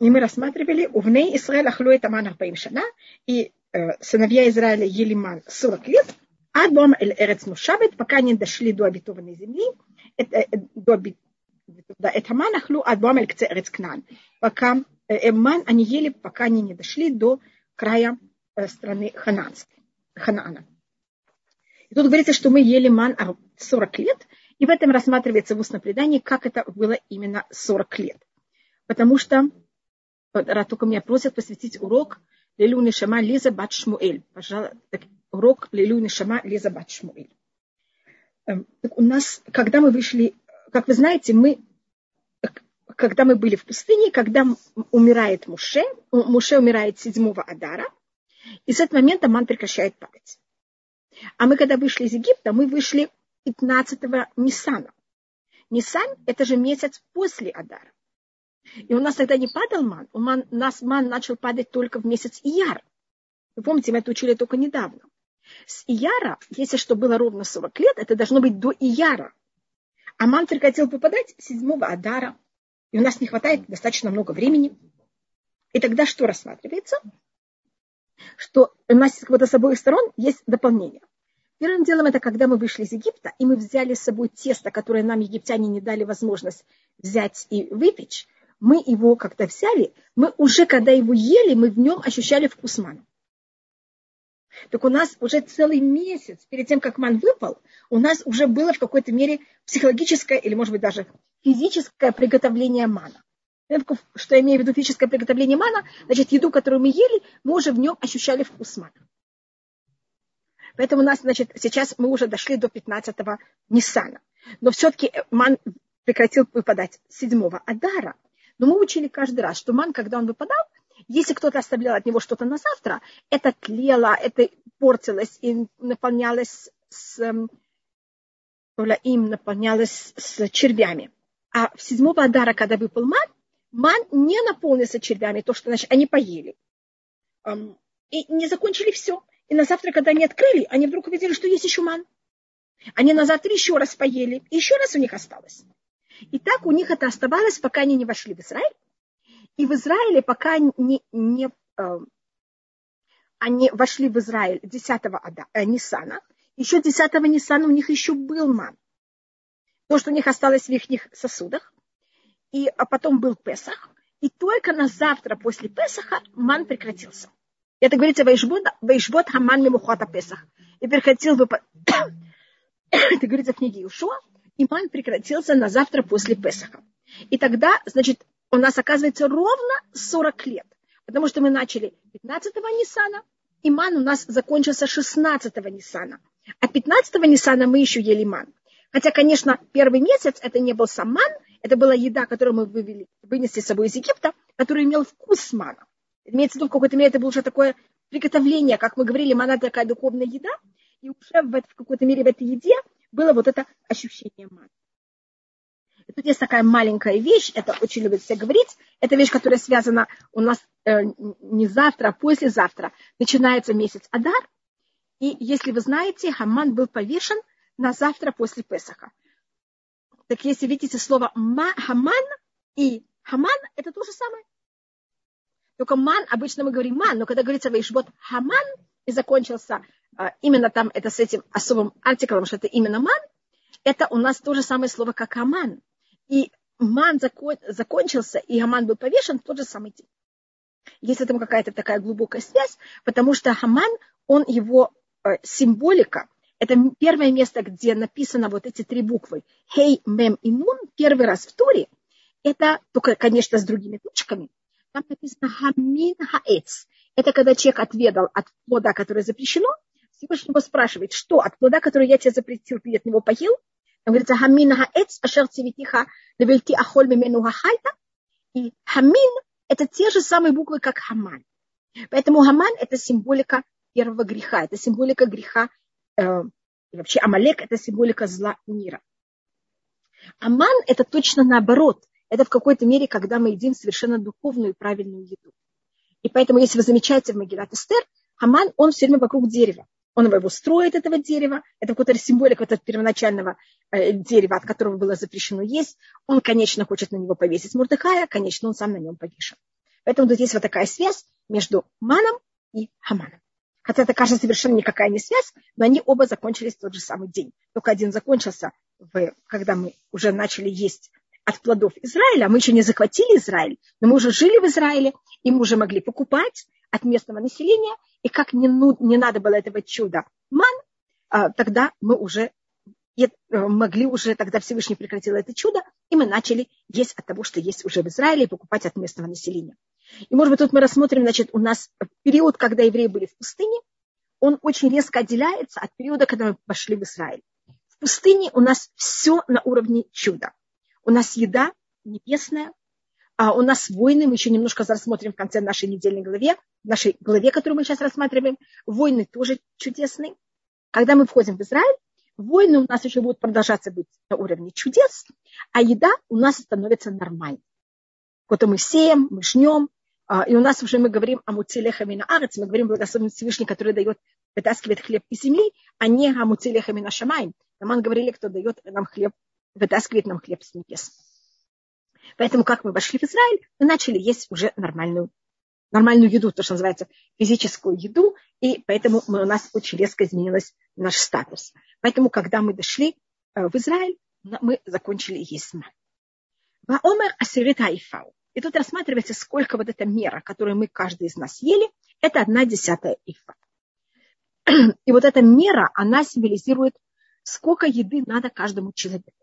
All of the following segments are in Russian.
И мы рассматривали Увней Исраэль Ахлуэ Таман Арбаим Шана, и э, сыновья Израиля ели ман 40 лет, а дом Эль Эрец Мушабет, пока они дошли до обетованной земли, это, э, до, да, это ман Ахлу, а дом Эль Эрец Кнан, пока э, э, ман они ели, пока они не дошли до края э, страны Хананской, Ханаана. И тут говорится, что мы ели ман 40 лет, и в этом рассматривается в устном предании, как это было именно 40 лет. Потому что только меня просят посвятить урок Лилу Нишама Лиза Бат Шмуэль. Пожалуйста, урок Лилу Нишама Лиза Бат Шмуэль. Эм, так у нас, когда мы вышли, как вы знаете, мы, когда мы были в пустыне, когда умирает Муше, Муше умирает 7 Адара, и с этого момента ман прекращает падать. А мы, когда вышли из Египта, мы вышли 15-го Ниссана. Ниссан – это же месяц после Адара. И у нас тогда не падал ман, у нас ман начал падать только в месяц Ияр. Вы помните, мы это учили только недавно. С Ияра, если что было ровно 40 лет, это должно быть до Ияра. А ман прекратил попадать 7 Адара. И у нас не хватает достаточно много времени. И тогда что рассматривается? Что у нас вот с обоих сторон есть дополнение. Первым делом это когда мы вышли из Египта, и мы взяли с собой тесто, которое нам египтяне не дали возможность взять и выпечь мы его как-то взяли, мы уже, когда его ели, мы в нем ощущали вкус мана. Так у нас уже целый месяц перед тем, как ман выпал, у нас уже было в какой-то мере психологическое или, может быть, даже физическое приготовление мана. Что я имею в виду физическое приготовление мана, значит, еду, которую мы ели, мы уже в нем ощущали вкус мана. Поэтому у нас, значит, сейчас мы уже дошли до 15-го Ниссана. Но все-таки ман прекратил выпадать 7-го Адара – но мы учили каждый раз, что ман, когда он выпадал, если кто-то оставлял от него что-то на завтра, это тлело, это портилось и наполнялось с, эм, им наполнялось с червями. А в седьмого Адара, когда выпал ман, ман не наполнился червями, то, что значит, они поели. Эм, и не закончили все. И на завтра, когда они открыли, они вдруг увидели, что есть еще ман. Они на завтра еще раз поели, и еще раз у них осталось. И так у них это оставалось, пока они не вошли в Израиль. И в Израиле, пока не, не, э, они вошли в Израиль 10 Ада, э, Ниссана, еще 10 Ниссана у них еще был ман. То, что у них осталось в их сосудах. И а потом был Песах. И только на завтра после Песаха ман прекратился. Это говорится Вайшбот Хаман Мемухата Песах. И прекратил выпад... Это говорится в книге Ушуа иман прекратился на завтра после Песаха. И тогда, значит, у нас оказывается ровно 40 лет. Потому что мы начали 15-го Ниссана, иман у нас закончился 16-го Ниссана. А 15-го Ниссана мы еще ели ман. Хотя, конечно, первый месяц это не был сам ман, это была еда, которую мы вывели, вынесли с собой из Египта, которая имел вкус мана. Имеется в виду, в какой-то мере это было уже такое приготовление, как мы говорили, мана такая духовная еда, и уже в, в какой-то мере в этой еде было вот это ощущение маны. Тут есть такая маленькая вещь, это очень любят все говорить, это вещь, которая связана у нас э, не завтра, а послезавтра. Начинается месяц Адар, и если вы знаете, Хаман был повешен на завтра после Песаха. Так если видите слово Хаман и Хаман, это то же самое. Только ман, обычно мы говорим ман, но когда говорится вот Хаман, и закончился именно там это с этим особым артиклом, что это именно ман, это у нас то же самое слово, как аман. И ман закон, закончился, и аман был повешен в тот же самый день. Есть там какая-то такая глубокая связь, потому что Хаман, он его э, символика, это первое место, где написано вот эти три буквы. Хей, мем и нун, первый раз в туре. Это только, конечно, с другими точками. Там написано хамин хаэц. Это когда человек отведал от плода, которое запрещено, Всевышний его спрашивает, что от плода, который я тебе запретил, ты от него поел? Там говорится, хамин хаэц, ашер цивитиха, навельти ахоль мимену хахайта. И хамин – это те же самые буквы, как хаман. Поэтому хаман – это символика первого греха, это символика греха, э, вообще Амалек – это символика зла мира. Аман – это точно наоборот. Это в какой-то мере, когда мы едим совершенно духовную и правильную еду. И поэтому, если вы замечаете в Магилат Эстер, Хаман, он все время вокруг дерева. Он его строит, этого дерева. Это какая-то символика вот этого первоначального э, дерева, от которого было запрещено есть. Он, конечно, хочет на него повесить Мурдыхая, конечно, он сам на нем повешен. Поэтому тут есть вот такая связь между маном и хаманом. Хотя это кажется совершенно никакая не связь, но они оба закончились в тот же самый день. Только один закончился, в, когда мы уже начали есть от плодов Израиля. Мы еще не захватили Израиль, но мы уже жили в Израиле, и мы уже могли покупать от местного населения. И как не, ну, не надо было этого чуда ман, а, тогда мы уже э, могли уже, тогда Всевышний прекратил это чудо, и мы начали есть от того, что есть уже в Израиле, и покупать от местного населения. И, может быть, тут мы рассмотрим, значит, у нас период, когда евреи были в пустыне, он очень резко отделяется от периода, когда мы пошли в Израиль. В пустыне у нас все на уровне чуда. У нас еда небесная, а у нас войны, мы еще немножко рассмотрим в конце нашей недельной главе, в нашей главе, которую мы сейчас рассматриваем, войны тоже чудесные. Когда мы входим в Израиль, войны у нас еще будут продолжаться быть на уровне чудес, а еда у нас становится нормальной. Вот мы сеем, мы жнем, а, и у нас уже мы говорим о муцелехами на арец, мы говорим благословенный Всевышний, который дает, вытаскивает хлеб из земли, а не о муцелехами на шамай. Нам говорили, кто дает нам хлеб, вытаскивает нам хлеб с небес. Поэтому, как мы вошли в Израиль, мы начали есть уже нормальную, нормальную еду, то, что называется физическую еду, и поэтому мы, у нас очень резко изменилось наш статус. Поэтому, когда мы дошли э, в Израиль, мы закончили есть ман. Ваомер асирит айфау. И тут рассматривается, сколько вот эта мера, которую мы каждый из нас ели, это одна десятая ифа. И вот эта мера, она символизирует, сколько еды надо каждому человеку.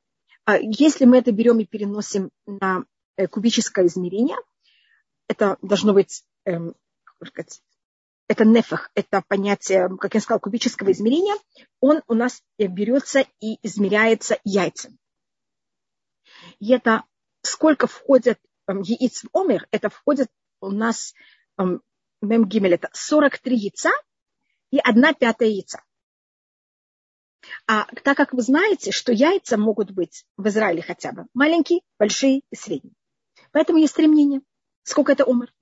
А если мы это берем и переносим на э, кубическое измерение, это должно быть, эм, сказать, это нефах, это понятие, как я сказала, кубического измерения, он у нас берется и измеряется яйцем. И это сколько входит эм, яиц в омер, это входит у нас эм, мемгимель, это 43 яйца и 1 пятая яйца. А так как вы знаете, что яйца могут быть в Израиле хотя бы маленькие, большие и средние. Поэтому есть три мнения. Сколько это омер?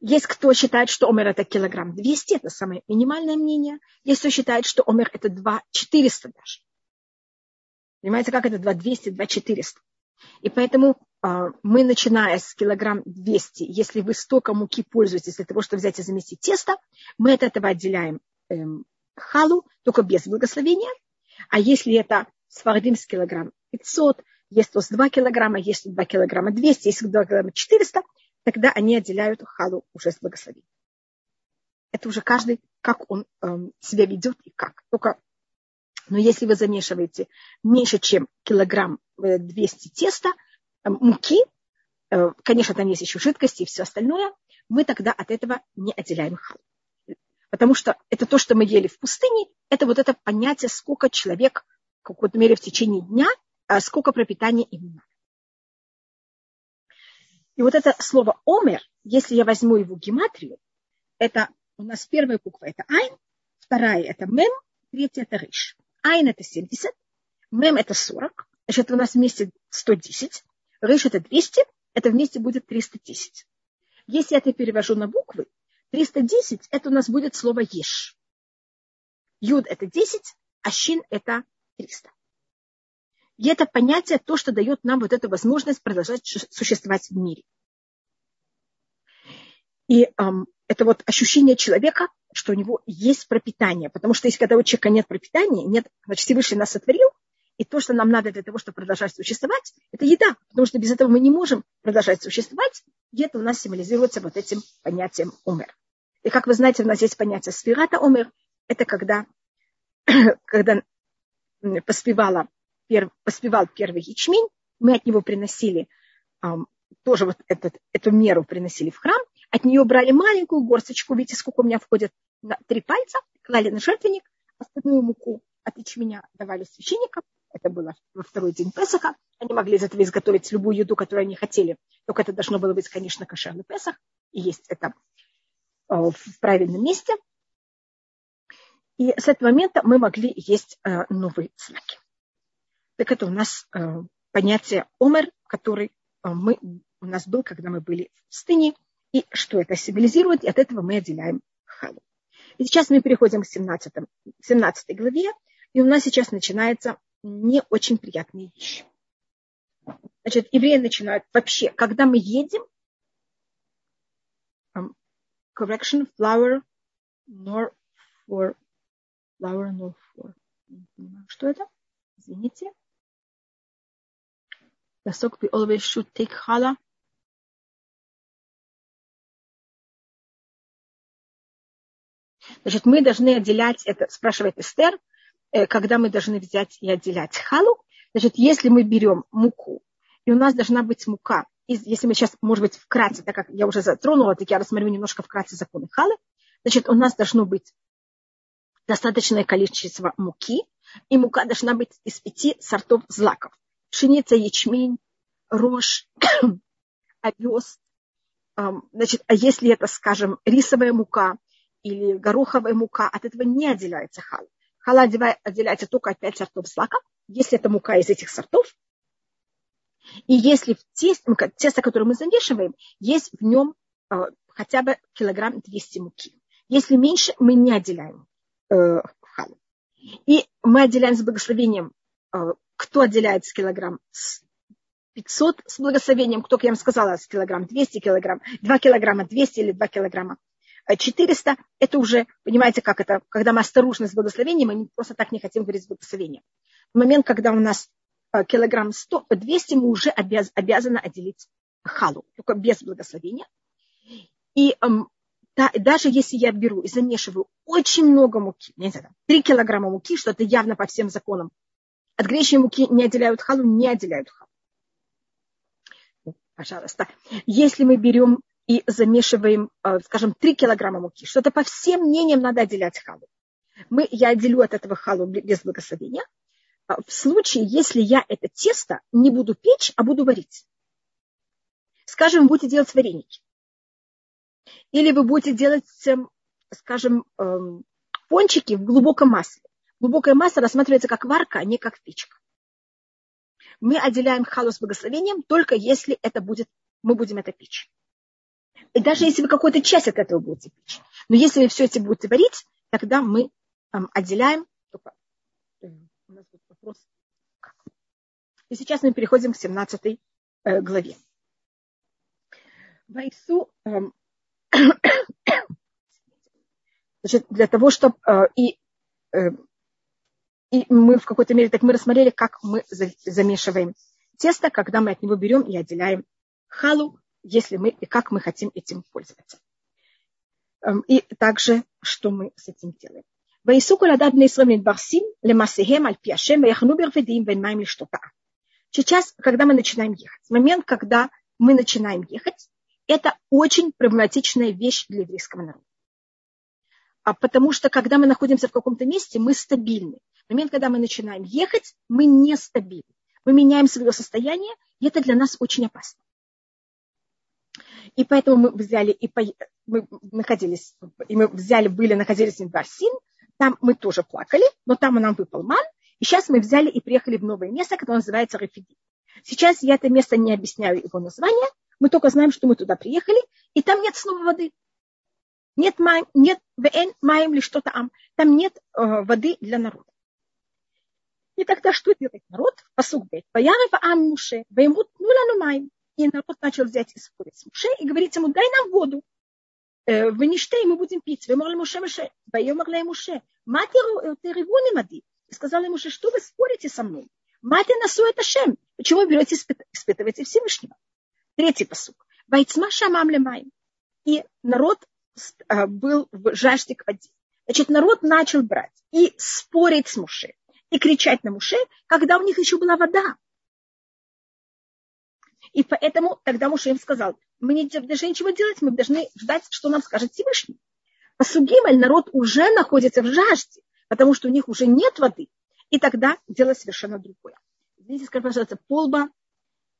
Есть кто считает, что омер это килограмм 200, это самое минимальное мнение. Есть кто считает, что омер это 2 400 даже. Понимаете, как это 2 200, 2 400. И поэтому э, мы, начиная с килограмм 200, если вы столько муки пользуетесь для того, чтобы взять и заместить тесто, мы от этого отделяем эм, халу, только без благословения. А если это сфардим с килограмм 500, есть с 2 килограмма, есть 2 килограмма 200, есть 2 килограмма 400, тогда они отделяют халу уже с благословением. Это уже каждый, как он эм, себя ведет и как. Только, но если вы замешиваете меньше, чем килограмм 200 э, теста, э, муки, э, конечно, там есть еще жидкости и все остальное, мы тогда от этого не отделяем халу. Потому что это то, что мы ели в пустыне, это вот это понятие, сколько человек в какой-то мере в течение дня, а сколько пропитания им надо. И вот это слово омер, если я возьму его гематрию, это у нас первая буква это айн, вторая это мем, третья это риш. Айн это 70, мем это 40, значит у нас вместе 110, риш это 200, это вместе будет 310. Если я это перевожу на буквы, 310 это у нас будет слово еш. Юд это 10, а щин это 300. И это понятие то, что дает нам вот эту возможность продолжать существовать в мире. И эм, это вот ощущение человека, что у него есть пропитание. Потому что если когда у человека нет пропитания, нет, значит, Всевышний нас сотворил, и то, что нам надо для того, чтобы продолжать существовать, это еда. Потому что без этого мы не можем продолжать существовать. И это у нас символизируется вот этим понятием умер. И как вы знаете, у нас есть понятие сферата умер. Это когда, когда поспевала, пер, поспевал первый ячмень, мы от него приносили тоже вот этот, эту меру приносили в храм, от нее брали маленькую горсточку, видите, сколько у меня входит на три пальца, клали на жертвенник, остальную муку от ячменя давали священникам, это было во второй день Песаха, они могли из этого изготовить любую еду, которую они хотели, только это должно было быть, конечно, кошерный Песах, и есть это э, в правильном месте. И с этого момента мы могли есть э, новые знаки. Так это у нас э, понятие омер, который мы, у нас был, когда мы были в пустыне, и что это символизирует, и от этого мы отделяем халу. И сейчас мы переходим к 17, 17 главе, и у нас сейчас начинается не очень приятные вещи. Значит, евреи начинают вообще, когда мы едем, correction, flour, nor for, flour, nor for. Что это? Извините. Pasuk, we always should take challah. Значит, мы должны отделять, это спрашивает Эстер, когда мы должны взять и отделять халу. Значит, если мы берем муку, и у нас должна быть мука, если мы сейчас, может быть, вкратце, так как я уже затронула, так я рассмотрю немножко вкратце законы халы, значит, у нас должно быть достаточное количество муки, и мука должна быть из пяти сортов злаков. Пшеница, ячмень, рожь, овес. Значит, а если это, скажем, рисовая мука, или гороховая мука, от этого не отделяется хала. Хала отделяется только от пять сортов злака. Если это мука из этих сортов, и если в тесте, тесто, которое мы замешиваем, есть в нем э, хотя бы килограмм 200 муки. Если меньше, мы не отделяем э, халу. И мы отделяем с благословением, э, кто отделяет с килограмм 500 с благословением, кто, как я вам сказала, с килограмм 200 килограмм, 2 килограмма 200 или 2 килограмма 400, это уже, понимаете, как это, когда мы осторожны с благословением, мы просто так не хотим говорить благословением. В момент, когда у нас э, килограмм 100, 200, мы уже обяз, обязаны отделить халу, только без благословения. И эм, да, даже если я беру и замешиваю очень много муки, не знаю, 3 килограмма муки, что это явно по всем законам, от гречневой муки не отделяют халу, не отделяют халу. Пожалуйста. Если мы берем и замешиваем, э, скажем, 3 килограмма муки, что-то по всем мнениям надо отделять халу. Мы, я отделю от этого халу без благословения. А в случае, если я это тесто не буду печь, а буду варить. Скажем, вы будете делать вареники. Или вы будете делать, эм, скажем, эм, пончики в глубоком масле. Глубокое масло рассматривается как варка, а не как печка. Мы отделяем халу с благословением только если это будет, мы будем это печь. И даже если вы какую-то часть от этого будете печь. Но если вы все это будете варить, тогда мы эм, отделяем. Только, э, у нас будет вопрос. И сейчас мы переходим к 17 э, главе. Вайсу, эм, значит, для того, чтобы э, и, э, и мы в какой-то мере так мы рассмотрели, как мы замешиваем тесто, когда мы от него берем и отделяем халу, если мы и как мы хотим этим пользоваться. Эм, и также, что мы с этим делаем. Сейчас, когда мы начинаем ехать, момент, когда мы начинаем ехать, это очень проблематичная вещь для еврейского народа. А потому что, когда мы находимся в каком-то месте, мы стабильны. В момент, когда мы начинаем ехать, мы нестабильны. Мы меняем свое состояние, и это для нас очень опасно. И поэтому мы взяли и по... мы находились, и мы взяли, были, находились в Барсин, там мы тоже плакали, но там нам выпал ман, и сейчас мы взяли и приехали в новое место, которое называется Рефиди. Сейчас я это место не объясняю его название, мы только знаем, что мы туда приехали, и там нет снова воды. Нет маем, нет маем ли что-то ам. Там нет э, воды для народа. И тогда что делает народ? Посук бет. Пояры ам муше, ваймут нулану маем. И народ начал взять и спорить с Муше и говорить ему, дай нам воду. Э, вы не штей, мы будем пить. Вы могли Муше Муше. Лей Муше. Мати ревуни мади. И сказал ему, что вы спорите со мной? Мати насу это шем. Почему вы берете испытываете Всевышнего? Третий посук. Вайцма шамам лемай. И народ э, был в жажде к воде. Значит, народ начал брать и спорить с Муше, и кричать на Муше, когда у них еще была вода. И поэтому тогда Муше им сказал, мы не должны ничего делать, мы должны ждать, что нам скажет Всевышний. По Сугималь народ уже находится в жажде, потому что у них уже нет воды. И тогда дело совершенно другое. Извините, скажите, пожалуйста, полба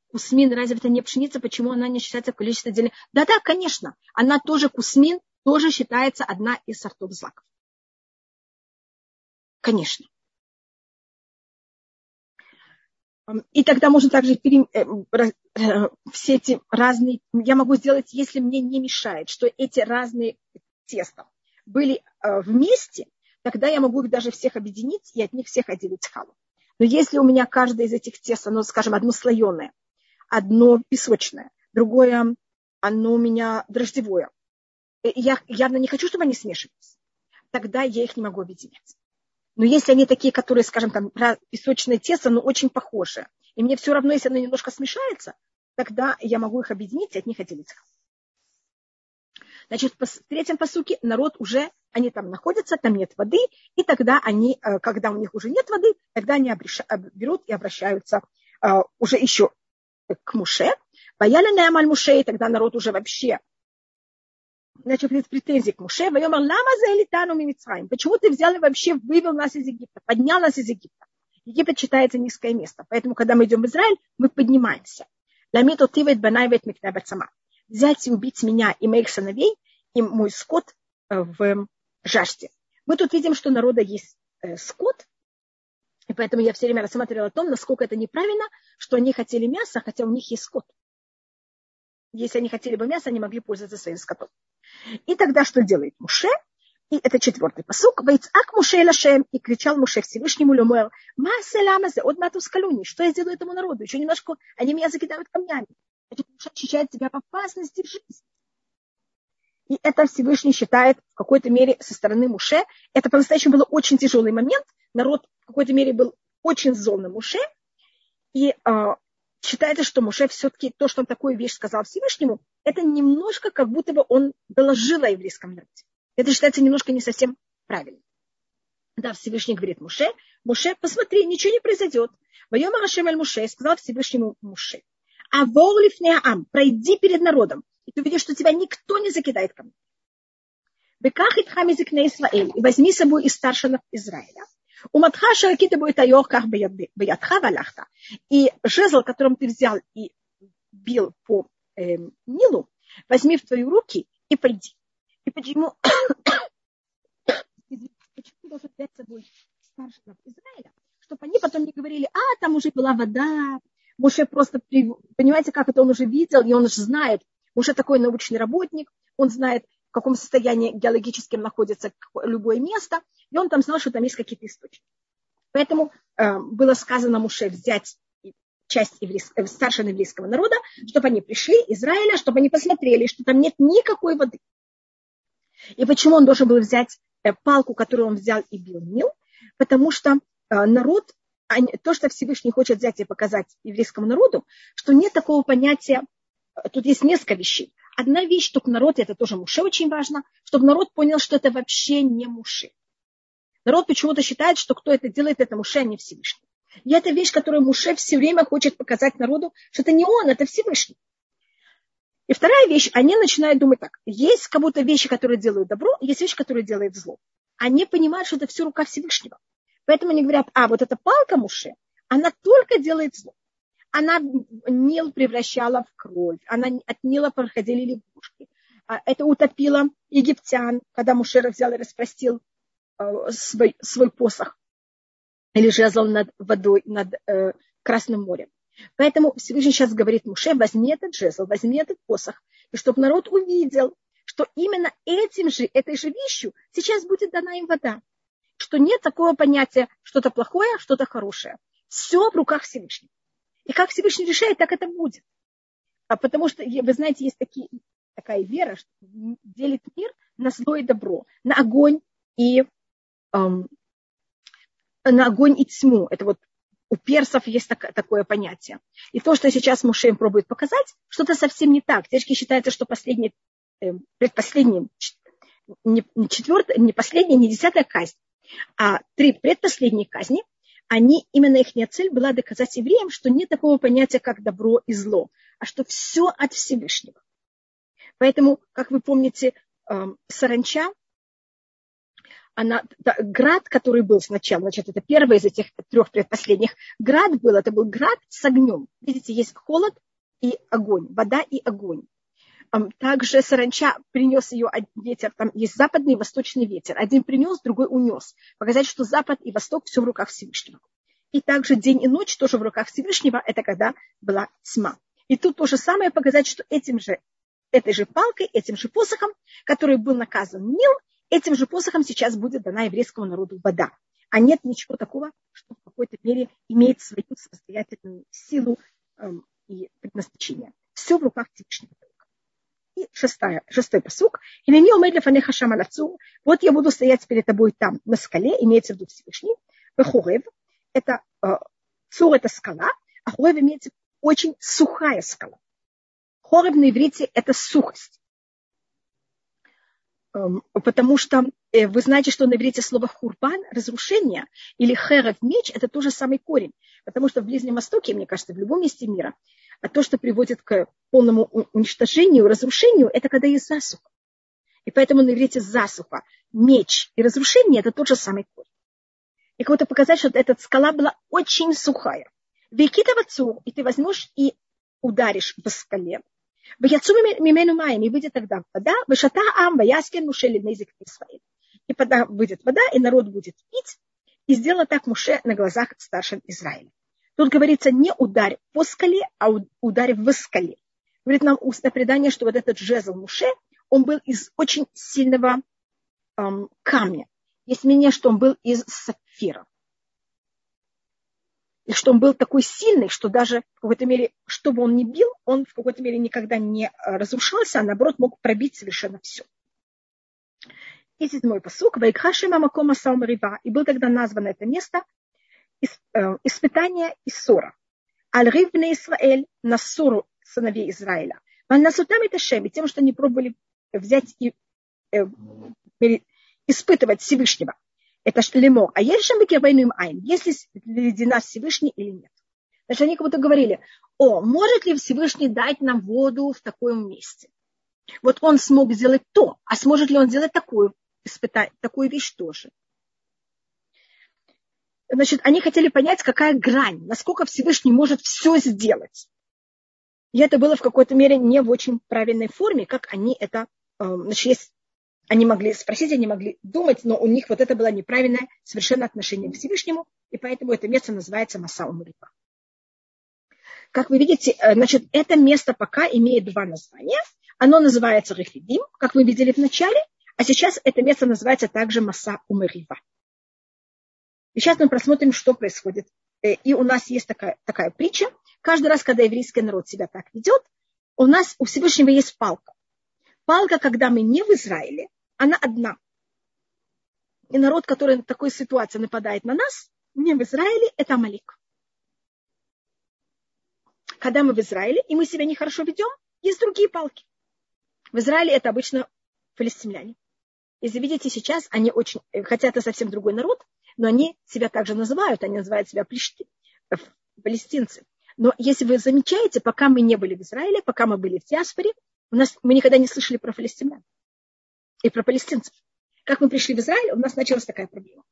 кусмин, разве это не пшеница, почему она не считается в количестве? Да-да, конечно, она тоже кусмин, тоже считается одна из сортов злаков. Конечно. И тогда можно также пере... Э, э, все эти разные, я могу сделать, если мне не мешает, что эти разные теста были э, вместе, тогда я могу их даже всех объединить и от них всех отделить халу. Но если у меня каждое из этих тест, оно, скажем, одно слоеное, одно песочное, другое, оно у меня дрожжевое, я явно не хочу, чтобы они смешивались, тогда я их не могу объединять. Но если они такие, которые, скажем, там, песочное тесто, но очень похожие, и мне все равно, если оно немножко смешается, тогда я могу их объединить и от них отделиться. Значит, в третьем посуке народ уже, они там находятся, там нет воды, и тогда они, э, когда у них уже нет воды, тогда они берут и обращаются э, уже еще к Муше. Бояли на Амаль Муше, и тогда народ уже вообще начал претензии к Муше. Вайомар, лама за элитану мимицраим. Почему ты взял и вообще вывел нас из Египта, поднял нас из Египта? Египет считается низкое место. Поэтому, когда мы идем в Израиль, мы поднимаемся. Ламиту тивет банайвет микнебет сама взять и убить меня и моих сыновей, и мой скот э, в жажде. Мы тут видим, что народа есть э, скот, и поэтому я все время рассматривала о том, насколько это неправильно, что они хотели мяса, хотя у них есть скот. Если они хотели бы мясо, они могли пользоваться своим скотом. И тогда что делает Муше? И это четвертый посук. Вейцак Муше Лашем. И кричал Муше Всевышнему Лемуэр. Масе ламазе от матус калюни. Что я сделаю этому народу? Еще немножко они меня закидают камнями. Значит, Муше ощущает себя в опасности жизни. И это Всевышний считает в какой-то мере со стороны Муше. Это по-настоящему был очень тяжелый момент. Народ в какой-то мере был очень зол на Муше. И э, считается, что Муше все-таки то, что он такую вещь сказал Всевышнему, это немножко как будто бы он доложил о еврейском народе. Это считается немножко не совсем правильно. Да, Всевышний говорит Муше, Муше, посмотри, ничего не произойдет. Воем Арашем Муше сказал Всевышнему Муше, а ворлифне ам, пройди перед народом, и ты увидишь, что тебя никто не закидает ко мне. Беках итхам языкне Исраэль, и возьми с собой из старшинов Израиля. У матха шаракита будет айохках баятха валяхта. И жезл, которым ты взял и бил по э, Нилу, возьми в твои руки и пойди. И почему, почему должен взять с собой старшинов Израиля? Чтобы они потом не говорили, а, там уже была вода, Муше просто, понимаете, как это он уже видел, и он уже знает, Муше такой научный работник, он знает, в каком состоянии геологическим находится любое место, и он там знал, что там есть какие-то источники. Поэтому э, было сказано Муше взять часть еврейского, э, старшего еврейского народа, чтобы они пришли, Израиля, чтобы они посмотрели, что там нет никакой воды. И почему он должен был взять э, палку, которую он взял и бил Нил? Потому что э, народ то, что Всевышний хочет взять и показать еврейскому народу, что нет такого понятия, тут есть несколько вещей. Одна вещь, чтобы народ, это тоже муше очень важно, чтобы народ понял, что это вообще не муши. Народ почему-то считает, что кто это делает, это муше, а не Всевышний. И это вещь, которую Муше все время хочет показать народу, что это не он, это Всевышний. И вторая вещь, они начинают думать так. Есть как будто вещи, которые делают добро, есть вещи, которые делают зло. Они понимают, что это все рука Всевышнего. Поэтому они говорят, а вот эта палка Муше, она только делает зло. Она Нил превращала в кровь, она от Нила проходили лягушки. А это утопило египтян, когда Мушер взял и распростил э, свой, свой посох или жезл над водой, над э, Красным морем. Поэтому Всевышний сейчас говорит Муше, возьми этот жезл, возьми этот посох, и чтобы народ увидел, что именно этим же, этой же вещью сейчас будет дана им вода что нет такого понятия что-то плохое, что-то хорошее. Все в руках Всевышнего. И как Всевышний решает, так это будет. А потому что, вы знаете, есть такие, такая вера, что делит мир на зло и добро, на огонь и эм, на огонь и тьму. Это вот у персов есть так, такое понятие. И то, что сейчас Муше им пробует показать, что-то совсем не так. Девочки считается, что последний, э, предпоследний, не, четвертая, не последняя, не десятая казнь а три предпоследние казни, они, именно их цель была доказать евреям, что нет такого понятия, как добро и зло, а что все от Всевышнего. Поэтому, как вы помните, эм, саранча, она, град, который был сначала, значит, это первый из этих трех предпоследних, град был, это был град с огнем. Видите, есть холод и огонь, вода и огонь. Также саранча принес ее ветер, там есть западный и восточный ветер. Один принес, другой унес. Показать, что запад и восток все в руках Всевышнего. И также день и ночь тоже в руках Всевышнего, это когда была тьма. И тут то же самое показать, что этим же, этой же палкой, этим же посохом, который был наказан Нил, этим же посохом сейчас будет дана еврейскому народу вода. А нет ничего такого, что в какой-то мере имеет свою самостоятельную силу эм, и предназначение. Все в руках Всевышнего. И шестая, шестой посук. И на нее медля фанеха шамалацу. Вот я буду стоять перед тобой там, на скале, имеется в виду Всевышний. Хорев. Это э, цур это скала, а хорев имеется очень сухая скала. Хорев на иврите это сухость. Эм, потому что э, вы знаете, что на иврите слово хурбан, разрушение, или херев, меч, это тоже самый корень. Потому что в Ближнем Востоке, мне кажется, в любом месте мира, а то, что приводит к полному уничтожению, разрушению, это когда есть засуха. И поэтому на иврите засуха, меч и разрушение – это тот же самый корень. И кого-то показать, что эта скала была очень сухая. Векита в и ты возьмешь и ударишь по скале, Ваяцу мимену маем, и выйдет тогда вода, вышата ам, ваяскин мушели незик Исраиль. И вода, выйдет вода, и народ будет пить. И сделала так Муше на глазах старшин Израиля. Тут говорится не ударь по скале, а ударь в скале. Говорит нам устное предание, что вот этот жезл Муше, он был из очень сильного эм, камня. Есть мнение, что он был из сапфира и что он был такой сильный, что даже в какой-то мере, что бы он ни бил, он в какой-то мере никогда не э, разрушался, а наоборот мог пробить совершенно все. И седьмой посук, Вайкхашима Макома Саумарива, и был тогда названо это место э, испытание и ссора. Аль-Ривне Исраэль на ссору сыновей Израиля. Насутам это шеми, тем, что они пробовали взять и э, испытывать Всевышнего это шлемо. А есть шамбекербейну им айн, если ледена Всевышний или нет. Значит, они как будто говорили, о, может ли Всевышний дать нам воду в таком месте? Вот он смог сделать то, а сможет ли он сделать такую, испытать, такую вещь тоже? Значит, они хотели понять, какая грань, насколько Всевышний может все сделать. И это было в какой-то мере не в очень правильной форме, как они это, э, значит, есть они могли спросить, они могли думать, но у них вот это было неправильное совершенно отношение к Всевышнему, и поэтому это место называется Маса Умрипа. Как вы видите, э, значит, это место пока имеет два названия. Оно называется Рефидим, как вы видели в начале, а сейчас это место называется также Маса Умрива. И сейчас мы просмотрим, что происходит. Э, и у нас есть такая, такая притча. Каждый раз, когда еврейский народ себя так ведет, у нас у Всевышнего есть палка. Палка, когда мы не в Израиле, она одна. И народ, который в такой ситуации нападает на нас, не в Израиле, это Амалик. Когда мы в Израиле, и мы себя нехорошо ведем, есть другие палки. В Израиле это обычно палестиняне. Если видите, сейчас они очень, хотя это совсем другой народ, но они себя также называют, они называют себя плешти, палестинцы. Но если вы замечаете, пока мы не были в Израиле, пока мы были в диаспоре, у нас, мы никогда не слышали про палестинян и про палестинцев. Как мы пришли в Израиль, у нас началась такая проблема.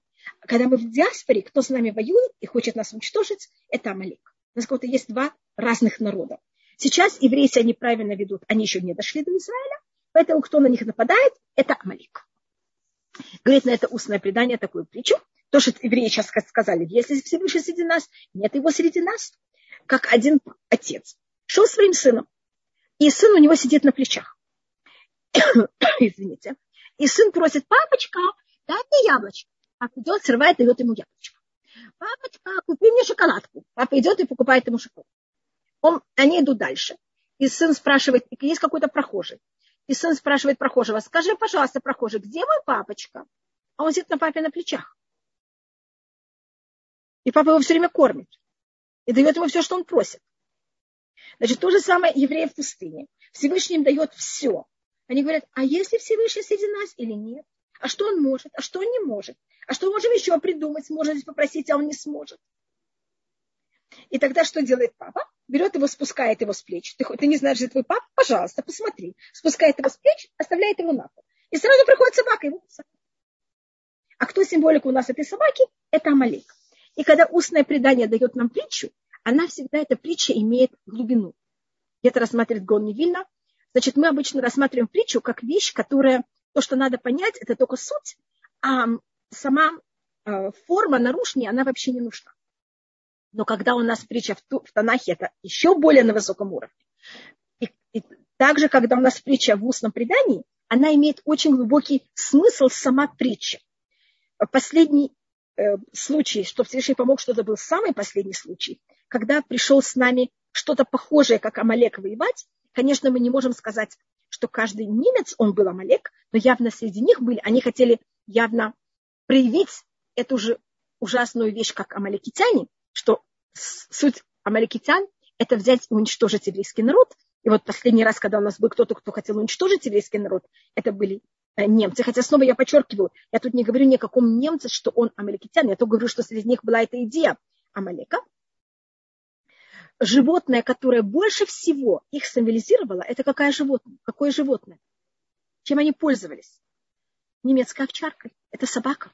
Когда мы в диаспоре, кто с нами воюет и хочет нас уничтожить, это Амалик. У нас как-то есть два разных народа. Сейчас евреи себя неправильно ведут, они еще не дошли до Израиля, поэтому кто на них нападает, это Амалик. Говорит на это устное предание такую притчу. То, что евреи сейчас сказали, если Всевышний среди нас, нет его среди нас. Как один отец шел своим сыном, и сын у него сидит на плечах. извините, и сын просит, папочка, дай мне яблочко. Папа идет, срывает, дает ему яблочко. Папочка, купи мне шоколадку. Папа идет и покупает ему шоколадку. Он, они идут дальше. И сын спрашивает, есть какой-то прохожий. И сын спрашивает прохожего, скажи, пожалуйста, прохожий, где мой папочка? А он сидит на папе на плечах. И папа его все время кормит. И дает ему все, что он просит. Значит, то же самое евреи в пустыне. Всевышний им дает все. Они говорят, а если Всевышний среди нас или нет? А что он может? А что он не может? А что можем еще придумать? Можно попросить, а он не сможет. И тогда что делает папа? Берет его, спускает его с плеч. Ты, ты не знаешь, где твой папа? Пожалуйста, посмотри. Спускает его с плеч, оставляет его на пол. И сразу приходит собака его А кто символика у нас этой собаки? Это Амалик. И когда устное предание дает нам притчу, она всегда, эта притча имеет глубину. Это рассматривает Гон Невильно, Значит, мы обычно рассматриваем притчу как вещь, которая, то, что надо понять, это только суть, а сама э, форма нарушения, она вообще не нужна. Но когда у нас притча в, в Танахе, это еще более на высоком уровне. И, и также, когда у нас притча в устном предании, она имеет очень глубокий смысл сама притча. Последний э, случай, что Всевышний помог, что это был самый последний случай, когда пришел с нами что-то похожее, как Амалек воевать, Конечно, мы не можем сказать, что каждый немец, он был Амалек, но явно среди них были, они хотели явно проявить эту же ужасную вещь, как амаликитяне, что суть амаликитян – это взять и уничтожить еврейский народ. И вот последний раз, когда у нас был кто-то, кто хотел уничтожить еврейский народ, это были э, немцы. Хотя снова я подчеркиваю, я тут не говорю ни о каком немце, что он амаликитян, я только говорю, что среди них была эта идея Амалека. Животное, которое больше всего их символизировало, это какое животное? Какое животное? Чем они пользовались? Немецкой овчаркой. Это собака.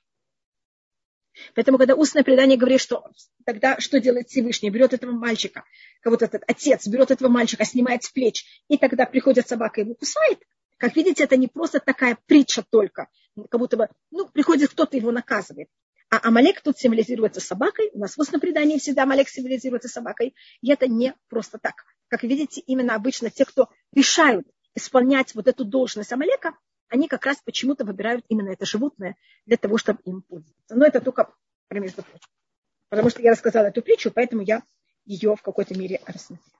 Поэтому, когда устное предание говорит, что тогда что делает Всевышний? Берет этого мальчика, кого-то этот отец берет этого мальчика, снимает с плеч, и тогда приходит собака и его кусает. Как видите, это не просто такая притча только, как будто бы, ну, приходит кто-то его наказывает. А Амалек тут символизируется собакой. У нас в устном предании всегда Амалек символизируется собакой. И это не просто так. Как видите, именно обычно те, кто решают исполнять вот эту должность Амалека, они как раз почему-то выбирают именно это животное для того, чтобы им пользоваться. Но это только между прочим. Потому что я рассказала эту притчу, поэтому я ее в какой-то мере рассмотрела.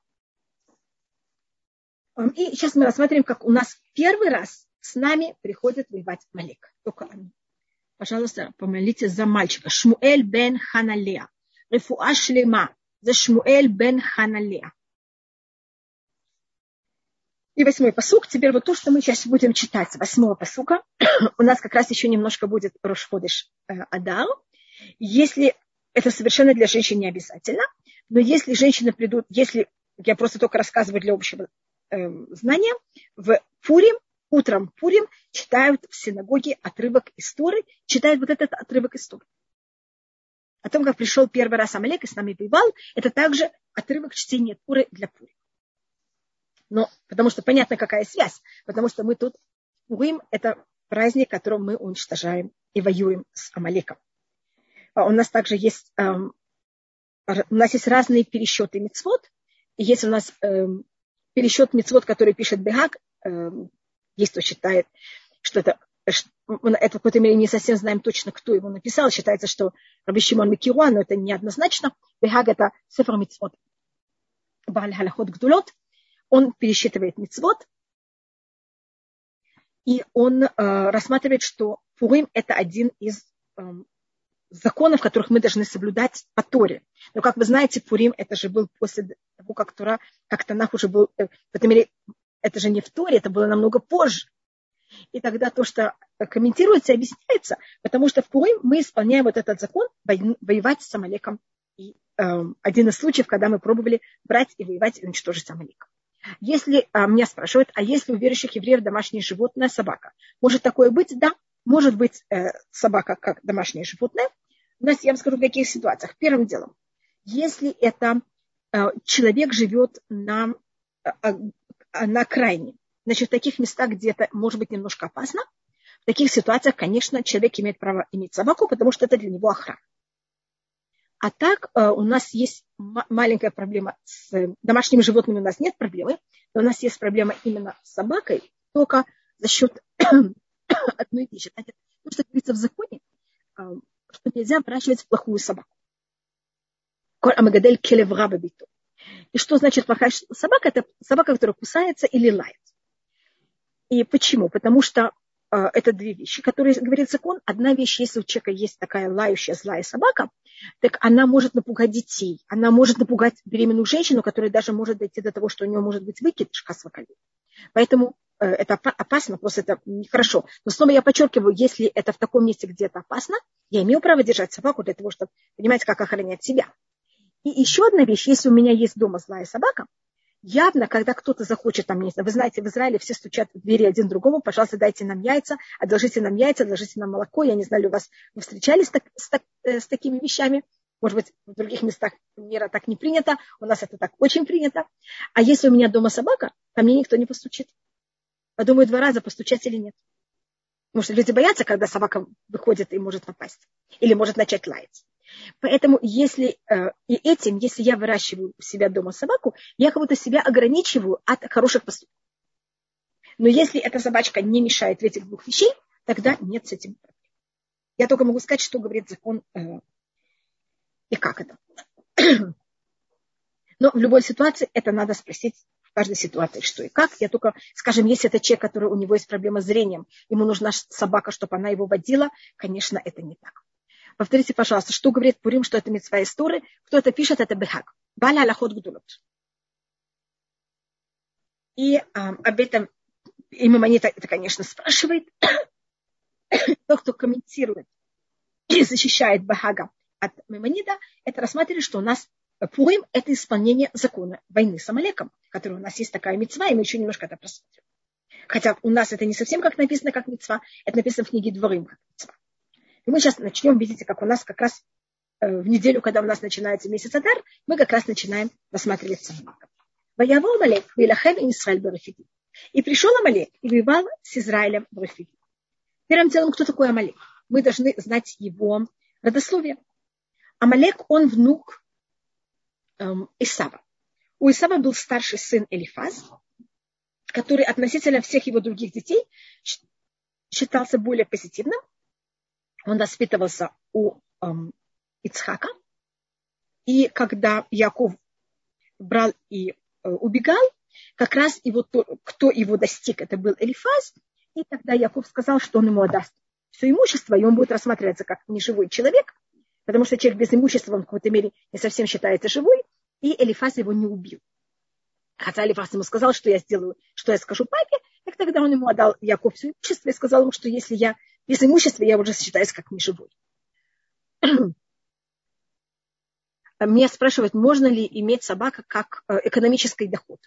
И сейчас мы рассмотрим, как у нас первый раз с нами приходит воевать Малек. Только они. Пожалуйста, помолитесь за мальчика. Шмуэль бен Ханалеа. Рифуа шлема. За Шмуэль бен Ханалеа. И восьмой посук. Теперь вот то, что мы сейчас будем читать восьмого посука. У нас как раз еще немножко будет Рошходыш э. Если это совершенно для женщин не обязательно, но если женщины придут, если я просто только рассказываю для общего э, знания, в Пурим, утром Пурим читают в синагоге отрывок истории, читают вот этот отрывок истории. О том, как пришел первый раз Амалек и с нами воевал, это также отрывок чтения Туры для Пури. Но, потому что понятно, какая связь. Потому что мы тут, Пурим – это праздник, которым мы уничтожаем и воюем с Амалеком. А у нас также есть, эм, у нас есть разные пересчеты мецвод. Есть у нас эм, пересчет мецвод, который пишет Бегак, эм, есть кто считает, что это это в какой-то мере не совсем знаем точно, кто его написал. Считается, что Раби Шимон Микируа, но это неоднозначно. Бехаг это Сефер Мицвод. Баль Халахот Гдулот он пересчитывает мицвод, и он э, рассматривает, что Пурим – это один из э, законов, которых мы должны соблюдать по Торе. Но, как вы знаете, Пурим – это же был после того, как Тора, как Танах уже был, э, в этом мире, это же не в Торе, это было намного позже. И тогда то, что комментируется, объясняется, потому что в Пурим мы исполняем вот этот закон воевать с Амалеком. И э, один из случаев, когда мы пробовали брать и воевать и уничтожить Амалека. Если а, меня спрашивают, а если у верующих евреев домашнее животное собака? Может такое быть? Да, может быть э, собака как домашнее животное. У нас, я вам скажу, в каких ситуациях. Первым делом, если это э, человек живет на, э, на окраине, значит, в таких местах, где это может быть немножко опасно, в таких ситуациях, конечно, человек имеет право иметь собаку, потому что это для него охрана. А так э, у нас есть маленькая проблема с э, домашними животными, у нас нет проблемы, но у нас есть проблема именно с собакой, только за счет одной вещи. Знаете, то, что говорится в законе, э, что нельзя выращивать плохую собаку. Амагадель келеврабабиту. И что значит плохая собака? Это собака, которая кусается или лает. И почему? Потому что э, это две вещи, которые говорит закон. Одна вещь, если у человека есть такая лающая злая собака, так она может напугать детей, она может напугать беременную женщину, которая даже может дойти до того, что у нее может быть выкидыш хасвакали. Поэтому э, это опасно, просто это нехорошо. Но снова я подчеркиваю, если это в таком месте, где это опасно, я имею право держать собаку для того, чтобы понимать, как охранять себя. И еще одна вещь, если у меня есть дома злая собака, явно, когда кто-то захочет там, не знаю, вы знаете, в Израиле все стучат в двери один другому, пожалуйста, дайте нам яйца, одолжите нам яйца, одолжите нам молоко. Я не знаю, у вас вы встречались так, с, так, э, с такими вещами. Может быть, в других местах мира так не принято, у нас это так очень принято. А если у меня дома собака, ко мне никто не постучит. Подумаю два раза, постучать или нет. Потому что люди боятся, когда собака выходит и может напасть. Или может начать лаять. Поэтому если э, и этим, если я выращиваю у себя дома собаку, я будто себя ограничиваю от хороших поступков. Но если эта собачка не мешает в этих двух вещей, тогда нет с этим проблем. Я только могу сказать, что говорит закон э, и как это. Но в любой ситуации это надо спросить в каждой ситуации, что и как. Я только, скажем, если это человек, который у него есть проблема с зрением, ему нужна собака, чтобы она его водила, конечно, это не так. Повторите, пожалуйста, что говорит Пурим, что это митцва истории. Кто это пишет, это Бехак. Баля Аллахот Гдулот. И э, об этом и Мамонит это, конечно, спрашивает. Тот, кто комментирует и защищает Бахага от Мамонида, это рассматривает, что у нас Пурим – это исполнение закона войны с Амалеком, который у нас есть такая мецва, и мы еще немножко это просмотрим. Хотя у нас это не совсем как написано, как мецва, это написано в книге Дворим, как мецва. И мы сейчас начнем, видите, как у нас как раз э, в неделю, когда у нас начинается месяц Адар, мы как раз начинаем рассматривать собаку. Воевал Амалек, Вилахем и Исраиль. И пришел Амалек и воевал с Израилем в Рафиге. Первым делом, кто такой Амалек? Мы должны знать его родословие. Амалек, он внук эм, Исава. У Исава был старший сын Элифаз, который относительно всех его других детей считался более позитивным. Он воспитывался у эм, Ицхака. И когда Яков брал и э, убегал, как раз его, кто его достиг, это был Элифаз, и тогда Яков сказал, что он ему отдаст все имущество, и он будет рассматриваться как неживой человек, потому что человек без имущества, он в какой-то мере не совсем считается живой, и Элифаз его не убил. Хотя Элифаз ему сказал, что я сделаю, что я скажу папе, так тогда он ему отдал Яков все имущество и сказал ему, что если я без имущества, я уже считаюсь как неживой. Меня спрашивают, можно ли иметь собака как э, экономический доход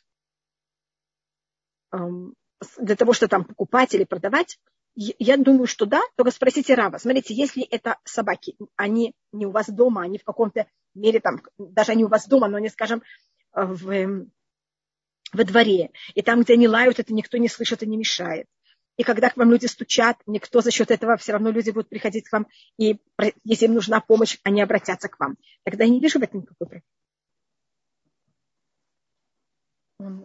для того, чтобы там покупать или продавать, я думаю, что да, только спросите Рава. Смотрите, если это собаки, они не у вас дома, они в каком-то мере там, даже они у вас дома, но они, скажем, в, во дворе, и там, где они лают, это никто не слышит и не мешает. И когда к вам люди стучат, никто за счет этого, все равно люди будут приходить к вам, и если им нужна помощь, они обратятся к вам. Тогда я не вижу в этом никакой проблемы.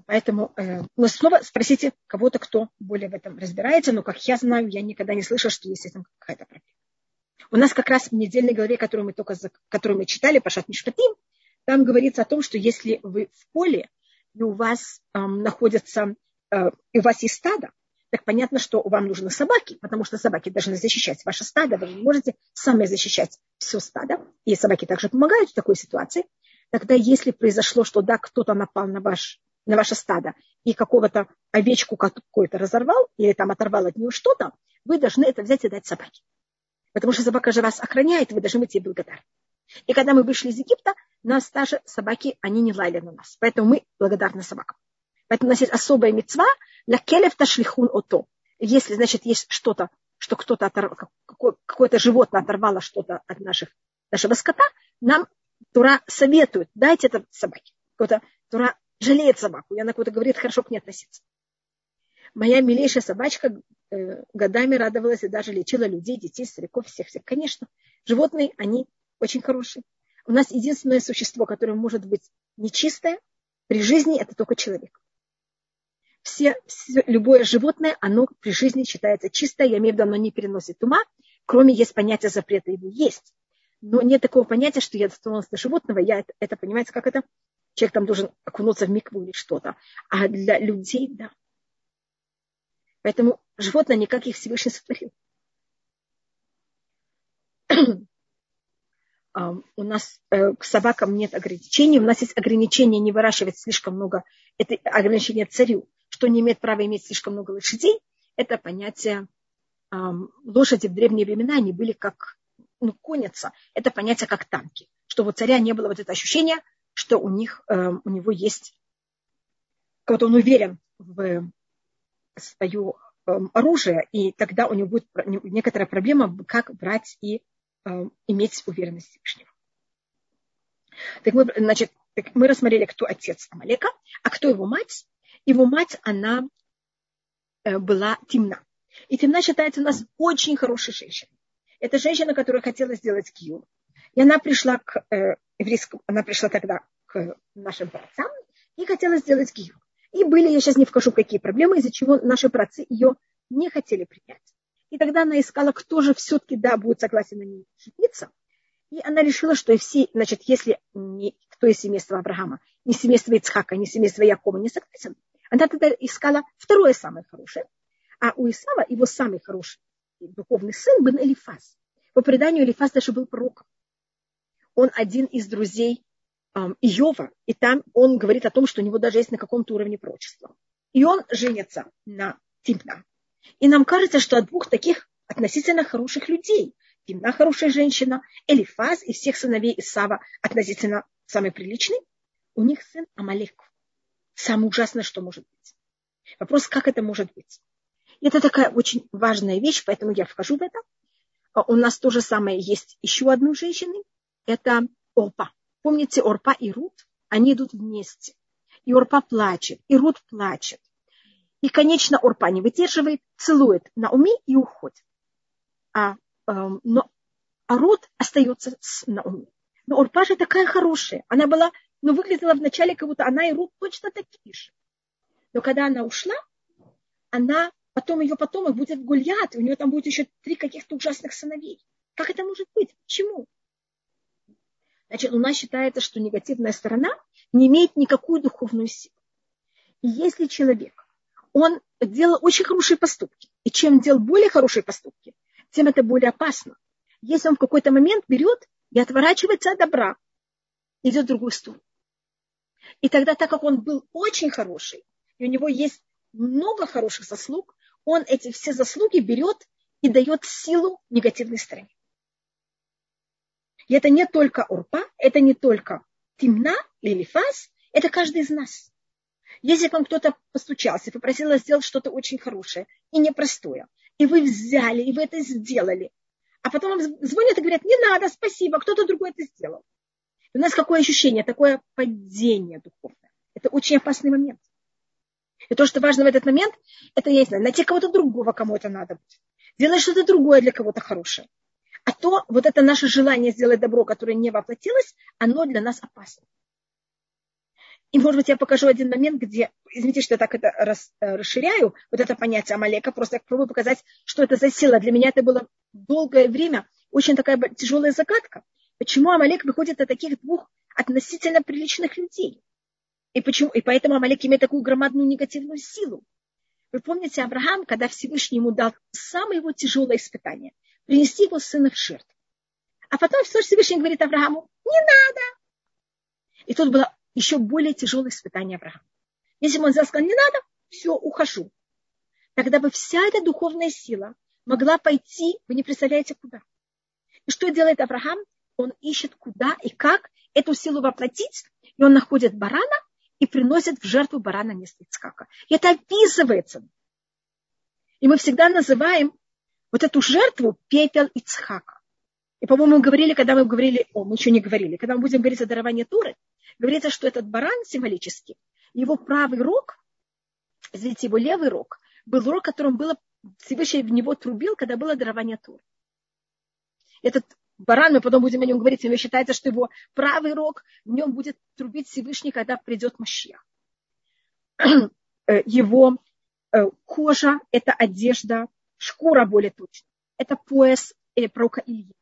Поэтому, э, но снова спросите кого-то, кто более в этом разбирается, но как я знаю, я никогда не слышала, что есть с этим какая-то проблема. У нас как раз в недельной главе, которую мы только которую мы читали, Пашат Мишпатим, там говорится о том, что если вы в поле, и у вас эм, находятся, э, и у вас есть стадо, так понятно, что вам нужны собаки, потому что собаки должны защищать ваше стадо, вы не можете сами защищать все стадо, и собаки также помогают в такой ситуации. Тогда, если произошло, что да, кто-то напал на ваш на ваше стадо и какого-то овечку какую-то разорвал или там оторвал от нее что-то, вы должны это взять и дать собаке. Потому что собака же вас охраняет, вы должны быть ей благодарны. И когда мы вышли из Египта, нас даже собаки, они не лаяли на нас. Поэтому мы благодарны собакам. Поэтому у нас есть особая мецва для келев ташлихун ото. Если, значит, есть что-то, что кто-то оторвал, какое-то животное оторвало что-то от наших, нашего скота, нам Тура советует, дайте это собаке. Тура жалеет собаку, и она кого-то говорит, хорошо к ней относиться. Моя милейшая собачка э, годами радовалась и даже лечила людей, детей, стариков, всех-всех. Конечно, животные, они очень хорошие. У нас единственное существо, которое может быть нечистое при жизни, это только человек. Все, все, любое животное, оно при жизни считается чистое, я имею в виду, оно не переносит ума, кроме есть понятие запрета его есть. Но нет такого понятия, что я дотронулась до животного, я это, это понимаете, как это? человек там должен окунуться в микву или что-то. А для людей, да. Поэтому животное никак их Всевышний сотворил. У нас э, к собакам нет ограничений. У нас есть ограничение не выращивать слишком много. Это ограничение царю, что не имеет права иметь слишком много лошадей. Это понятие лошади в древние времена, они были как ну, конница. Это понятие как танки. Что у царя не было вот это ощущение, что у них, э, у него есть, вот он уверен в свое э, оружие, и тогда у него будет некоторая проблема, как брать и э, иметь уверенность Всевышнего. Так мы, значит, так мы рассмотрели, кто отец Амалека, а кто его мать. Его мать, она была темна. И темна считается у нас очень хорошей женщиной. Это женщина, которая хотела сделать кию. И она пришла к э, еврейскому, она пришла тогда к нашим праотцам и хотела сделать гию. И были, я сейчас не вкажу, какие проблемы, из-за чего наши праотцы ее не хотели принять. И тогда она искала, кто же все-таки, да, будет согласен на ней жениться. И она решила, что и все, значит, если не, кто из семейства Авраама, не семейство Ицхака, не семейство Якова, не согласен. Она тогда искала второе самое хорошее. А у Исава его самый хороший духовный сын был Элифаз. По преданию Элифаз даже был пророком. Он один из друзей эм, Иова, и там он говорит о том, что у него даже есть на каком-то уровне пророчества. И он женится на Тимна. И нам кажется, что от двух таких относительно хороших людей, Тимна хорошая женщина, Элифаз и всех сыновей Исава относительно самый приличный, у них сын Амалек. Самое ужасное, что может быть. Вопрос, как это может быть? Это такая очень важная вещь, поэтому я вхожу в это. А у нас то же самое есть еще одной женщины. Это Орпа. Помните, Орпа и Рут? Они идут вместе. И Орпа плачет, и Рут плачет. И, конечно, Орпа не выдерживает, целует на уме и уходит. А, эм, но, а Рут остается с Науми. Но Орпа же такая хорошая. Она была, ну, выглядела вначале, как будто она и Рут точно такие же. Но когда она ушла, она потом ее потомок будет Гульят, у нее там будет еще три каких-то ужасных сыновей. Как это может быть? Почему? Значит, у нас считается, что негативная сторона не имеет никакую духовную силу. И если человек, он делал очень хорошие поступки, и чем делал более хорошие поступки, тем это более опасно. Если он в какой-то момент берет и отворачивается от добра, идет в другую сторону. И тогда, так как он был очень хороший, и у него есть много хороших заслуг, он эти все заслуги берет и дает силу негативной стороне. И это не только Урпа, это не только Тимна или Фас, это каждый из нас. Если к вам кто-то постучался попросил сделать что-то очень хорошее и непростое, и вы взяли, и вы это сделали, а потом вам звонят и говорят, не надо, спасибо, кто-то другой это сделал. У нас какое ощущение, такое падение духовное. Это очень опасный момент. И то, что важно в этот момент, это я не знаю, найти кого-то другого, кому это надо будет. Делать что-то другое для кого-то хорошее. А то вот это наше желание сделать добро, которое не воплотилось, оно для нас опасно. И, может быть, я покажу один момент, где, извините, что я так это рас, э, расширяю, вот это понятие Амалека, просто я пробую показать, что это за сила. Для меня это было долгое время очень такая тяжелая загадка. Почему Амалек выходит от таких двух относительно приличных людей? И, почему? и поэтому Амалек имеет такую громадную негативную силу. Вы помните Авраам, когда Всевышний ему дал самое его тяжелое испытание – принести его сына в жертву. А потом Всевышний говорит Аврааму, не надо. И тут было еще более тяжелое испытание Авраама. Если бы он сказал, не надо, все, ухожу. Тогда бы вся эта духовная сила могла пойти, вы не представляете, куда. И что делает Авраам? Он ищет, куда и как эту силу воплотить, и он находит барана и приносит в жертву барана вместо. И это описывается. И мы всегда называем вот эту жертву пепел Ицхака. И, по-моему, мы говорили, когда мы говорили, о, мы еще не говорили, когда мы будем говорить о даровании Туры, говорится, что этот баран символически, его правый рог, извините, его левый рог, был рог, которым было, Всевышний в него трубил, когда было дарование Туры. Этот баран, мы потом будем о нем говорить, но считается, что его правый рог, в нем будет трубить Всевышний, когда придет Машья. Э, его э, кожа – это одежда шкура более точно. Это пояс э, пророка Илья.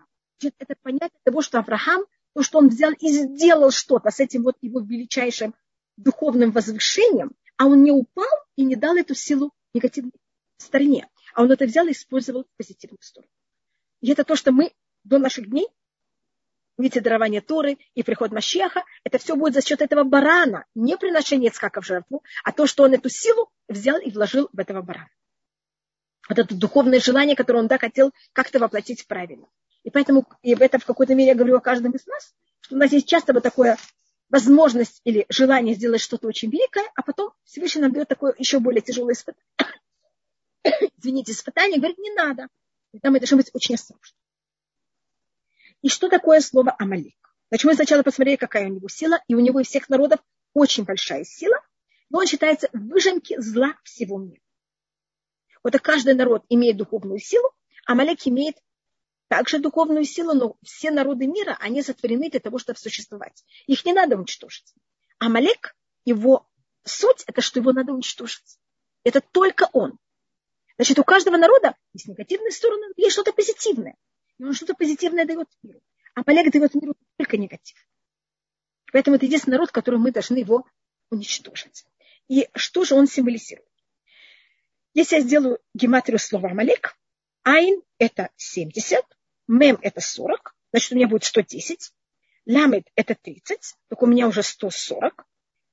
Это понятие того, что Авраам, то, что он взял и сделал что-то с этим вот его величайшим духовным возвышением, а он не упал и не дал эту силу негативной стороне, а он это взял и использовал в позитивную сторону. И это то, что мы до наших дней, видите, дарование Торы и приход Машеха, это все будет за счет этого барана, не приношение Цкака в жертву, а то, что он эту силу взял и вложил в этого барана вот это духовное желание, которое он да, хотел как-то воплотить правильно. И поэтому, и это в какой-то мере я говорю о каждом из нас, что у нас есть часто вот такое возможность или желание сделать что-то очень великое, а потом Всевышний нам дает такое еще более тяжелое испытание. Извините, испытание, говорит, не надо. И там мы должны быть очень осторожны. И что такое слово Амалик? Значит, мы сначала посмотрели, какая у него сила, и у него из всех народов очень большая сила, но он считается выжимки зла всего мира. Вот каждый народ имеет духовную силу, а Малек имеет также духовную силу, но все народы мира, они сотворены для того, чтобы существовать. Их не надо уничтожить. А Малек, его суть, это что его надо уничтожить. Это только он. Значит, у каждого народа есть негативная сторона, есть что-то позитивное. И он что-то позитивное дает миру. А Малек дает миру только негатив. Поэтому это единственный народ, который мы должны его уничтожить. И что же он символизирует? Если я сделаю гематрию слова Амалек, Айн – это 70, Мем – это 40, значит, у меня будет 110, Ламед – это 30, так у меня уже 140,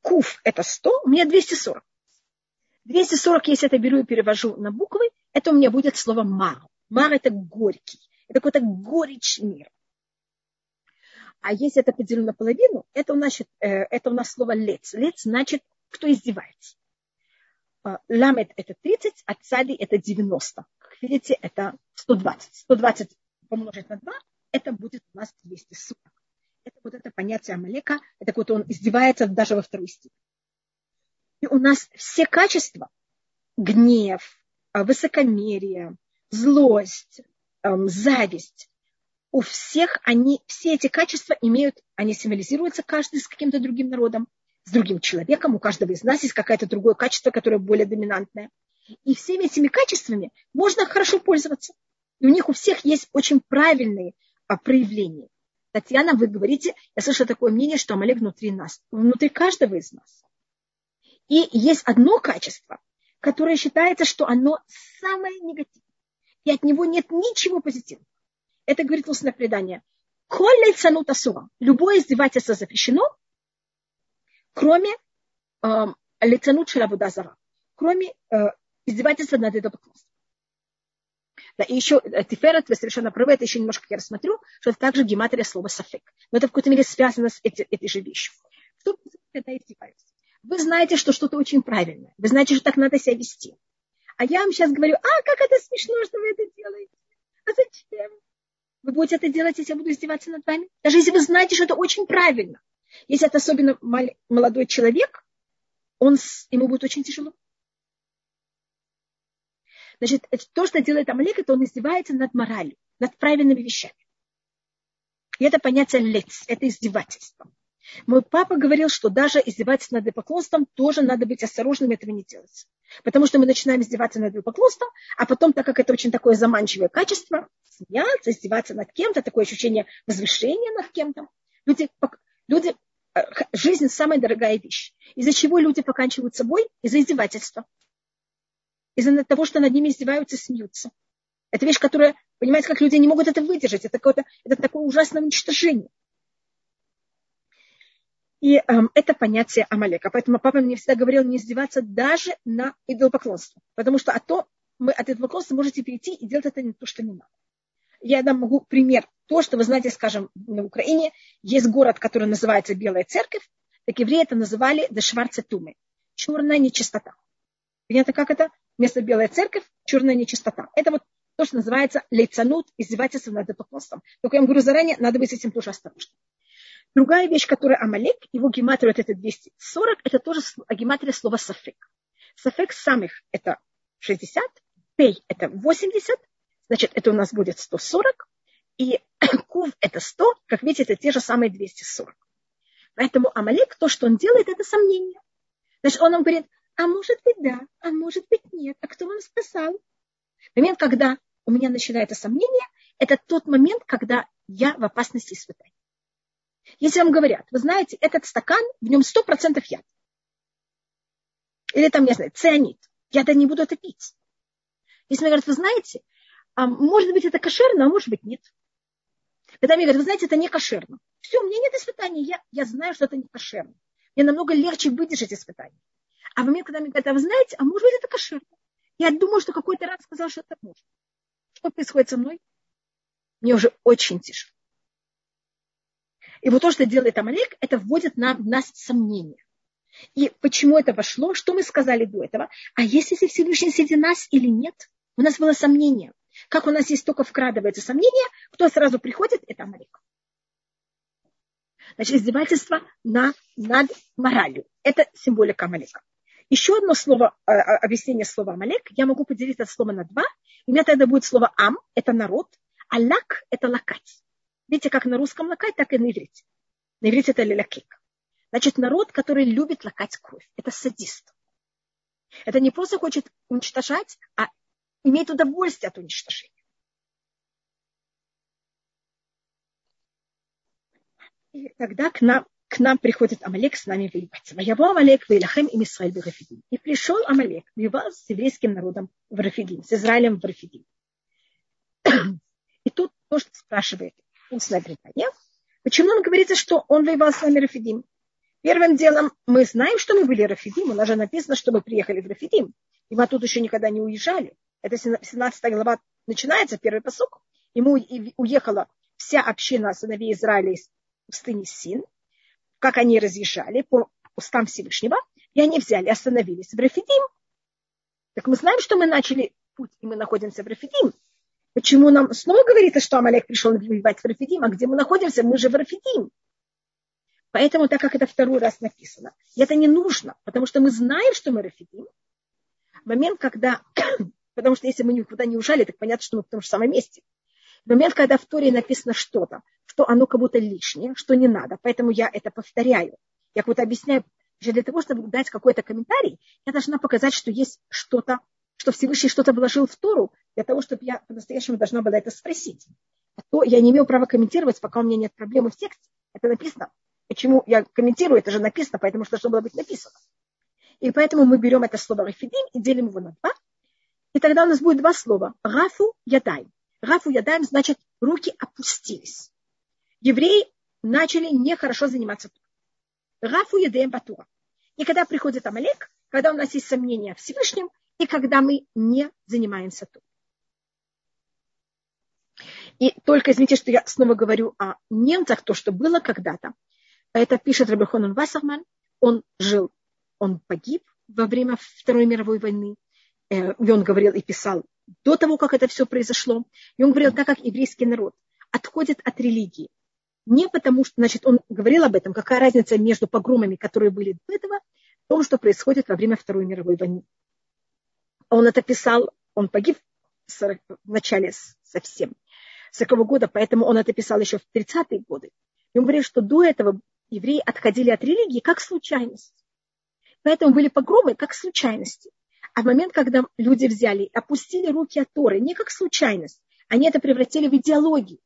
Куф – это 100, у меня 240. 240, если это беру и перевожу на буквы, это у меня будет слово мар. Мар – это горький. Это какой-то горечь мира. А если это поделю наполовину, это у нас, э, это у нас слово лец. Лец значит, кто издевается. А, ламет это 30, а цади это 90. Как видите, это 120. 120 помножить на 2, это будет у нас 240. Это вот это понятие Амалека, это вот он издевается даже во второй степени. И у нас все качества, гнев, а, высокомерие, злость, эм, зависть, у всех они, все эти качества имеют, они символизируются каждый с каким-то другим народом, с другим человеком, у каждого из нас есть какое-то другое качество, которое более доминантное. И всеми этими качествами можно хорошо пользоваться. И у них у всех есть очень правильные а, проявления. Татьяна, вы говорите, я слышала такое мнение, что Амалек внутри нас, внутри каждого из нас. И есть одно качество, которое считается, что оно самое негативное. И от него нет ничего позитивного. Это говорит устное предание. Коль цанут асура. Любое издевательство запрещено, кроме э, лицанут шелабудазара, кроме э, издевательства над идолопоклонством. Да, и еще э, Тиферет, вы совершенно правы, это еще немножко я рассмотрю, что это также гематрия слова сафек. Но это в какой-то мере связано с эти, этой же вещью. Что это издевается? Вы знаете, что что-то очень правильное. Вы знаете, что так надо себя вести. А я вам сейчас говорю, а, как это смешно, что вы это делаете. А зачем? Вы будете это делать, если я буду издеваться над вами? Даже если вы знаете, что это очень правильно. Если это особенно молодой человек, он, ему будет очень тяжело. Значит, то, что делает Амалек, это он издевается над моралью, над правильными вещами. И это понятие лец, это издевательство. Мой папа говорил, что даже издеваться над поклонством тоже надо быть осторожным, этого не делать. Потому что мы начинаем издеваться над поклонством, а потом, так как это очень такое заманчивое качество, смеяться, издеваться над кем-то, такое ощущение возвышения над кем-то. Люди, люди, э, жизнь самая дорогая вещь. Из-за чего люди поканчивают собой? Из-за издевательства. Из-за того, что над ними издеваются смеются. Это вещь, которая, понимаете, как люди не могут это выдержать. Это, это такое ужасное уничтожение. И эм, это понятие Амалека. Поэтому папа мне всегда говорил не издеваться даже на идолопоклонство. Потому что а то мы от идолопоклонства можете перейти и делать это не то, что не надо. Я дам могу пример. То, что вы знаете, скажем, на Украине есть город, который называется Белая Церковь. Так евреи это называли Дешварце Тумы. Черная нечистота. Понятно, как это? Вместо Белая Церковь черная нечистота. Это вот то, что называется лейцанут, издевательство над идолопоклонством. Только я вам говорю заранее, надо быть с этим тоже осторожным. Другая вещь, которая Амалек, его гематрия вот это 240, это тоже гематрия слова сафек. Сафек самых это 60, пей это 80, значит, это у нас будет 140, и кув это 100, как видите, это те же самые 240. Поэтому Амалек, то, что он делает, это сомнение. Значит, он нам говорит, а может быть да, а может быть нет, а кто вам сказал? Момент, когда у меня начинается сомнение, это тот момент, когда я в опасности испытаний. Если вам говорят, вы знаете, этот стакан, в нем 100% яд. Или там, я знаю, цианид. Я-то не буду это пить. Если мне говорят, вы знаете, а может быть, это кошерно, а может быть, нет. Когда мне говорят, вы знаете, это не кошерно. Все, у меня нет испытаний, я, я знаю, что это не кошерно. Мне намного легче выдержать испытания. А в момент, когда мне говорят, а вы знаете, а может быть, это кошерно. Я думаю, что какой-то раз сказал, что это может. Что происходит со мной? Мне уже очень тяжело. И вот то, что делает Амалек, это вводит нам, в нас сомнения. И почему это вошло? Что мы сказали до этого? А если Всевышний среди нас или нет? У нас было сомнение. Как у нас есть только вкрадывается сомнение, кто сразу приходит, это Амалек. Значит, издевательство на, над моралью. Это символика Амалека. Еще одно слово, э, э, объяснение слова Амалек, я могу поделить это слово на два. У меня тогда будет слово Ам, это народ, а лак – это лакать. Видите, как на русском лакать, так и на иврите. На иврите это лилакик. Значит, народ, который любит лакать кровь. Это садист. Это не просто хочет уничтожать, а имеет удовольствие от уничтожения. И тогда к нам, к нам приходит Амалек с нами воевать. Воевал Амалек, Вейлахем и Мисраиль в Рафидим. И пришел Амалек, воевал с еврейским народом в Рафидим, с Израилем в Рафидим. И тут тоже спрашивает устное почему он говорится, что он воевал с нами Рафидим. Первым делом мы знаем, что мы были Рафидим. У нас же написано, что мы приехали в Рафидим. И мы тут еще никогда не уезжали. Это 17 глава начинается, первый посок. Ему уехала вся община сыновей Израиля из пустыни Син, как они разъезжали по устам Всевышнего, и они взяли, остановились в Рафидим. Так мы знаем, что мы начали путь, и мы находимся в Рафидим. Почему нам снова говорится, что Амалек пришел воевать в Рафидим, а где мы находимся, мы же в Рафидим. Поэтому, так как это второй раз написано, это не нужно, потому что мы знаем, что мы Рафидим. Момент, когда, потому что если мы никуда не ужали, так понятно, что мы в том же самом месте. Момент, когда в Торе написано что-то, что оно как будто лишнее, что не надо, поэтому я это повторяю. Я как будто объясняю, что для того, чтобы дать какой-то комментарий, я должна показать, что есть что-то, что Всевышний что-то вложил в Тору, для того, чтобы я по-настоящему должна была это спросить. А то я не имею права комментировать, пока у меня нет проблемы в тексте. Это написано. Почему я комментирую, это же написано, поэтому что должно было быть написано. И поэтому мы берем это слово «рефидим» и делим его на два. И тогда у нас будет два слова. «Рафу ядаем». «Рафу ядаем» значит «руки опустились». Евреи начали нехорошо заниматься «Рафу ядаем батура». И когда приходит Амалек, когда у нас есть сомнения в Всевышнем, и когда мы не занимаемся тут. И только извините, что я снова говорю о немцах, то, что было когда-то. Это пишет Рабихонун Вассерман. Он жил, он погиб во время Второй мировой войны. Э, и он говорил и писал до того, как это все произошло. И он говорил, так как еврейский народ отходит от религии, не потому что, значит, он говорил об этом, какая разница между погромами, которые были до этого, том, что происходит во время Второй мировой войны. Он это писал, он погиб в начале совсем 40 года, поэтому он это писал еще в 30-е годы. И он говорит, что до этого евреи отходили от религии как случайность. Поэтому были погромы как случайности. А в момент, когда люди взяли, опустили руки от Торы, не как случайность, они это превратили в идеологию.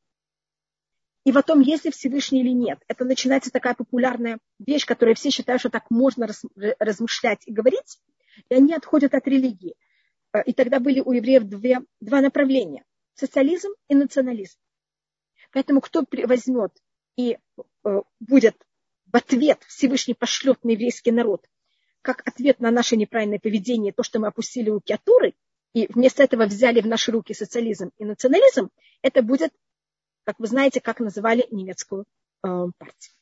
И в том, есть ли Всевышний или нет. Это начинается такая популярная вещь, которую все считают, что так можно размышлять и говорить, и они отходят от религии. Э, и тогда были у евреев две, два направления – социализм и национализм. Поэтому кто возьмет и э, будет в ответ Всевышний пошлет на еврейский народ, как ответ на наше неправильное поведение, то, что мы опустили руки от Туры, и вместо этого взяли в наши руки социализм и национализм, это будет, как вы знаете, как называли немецкую э, партию.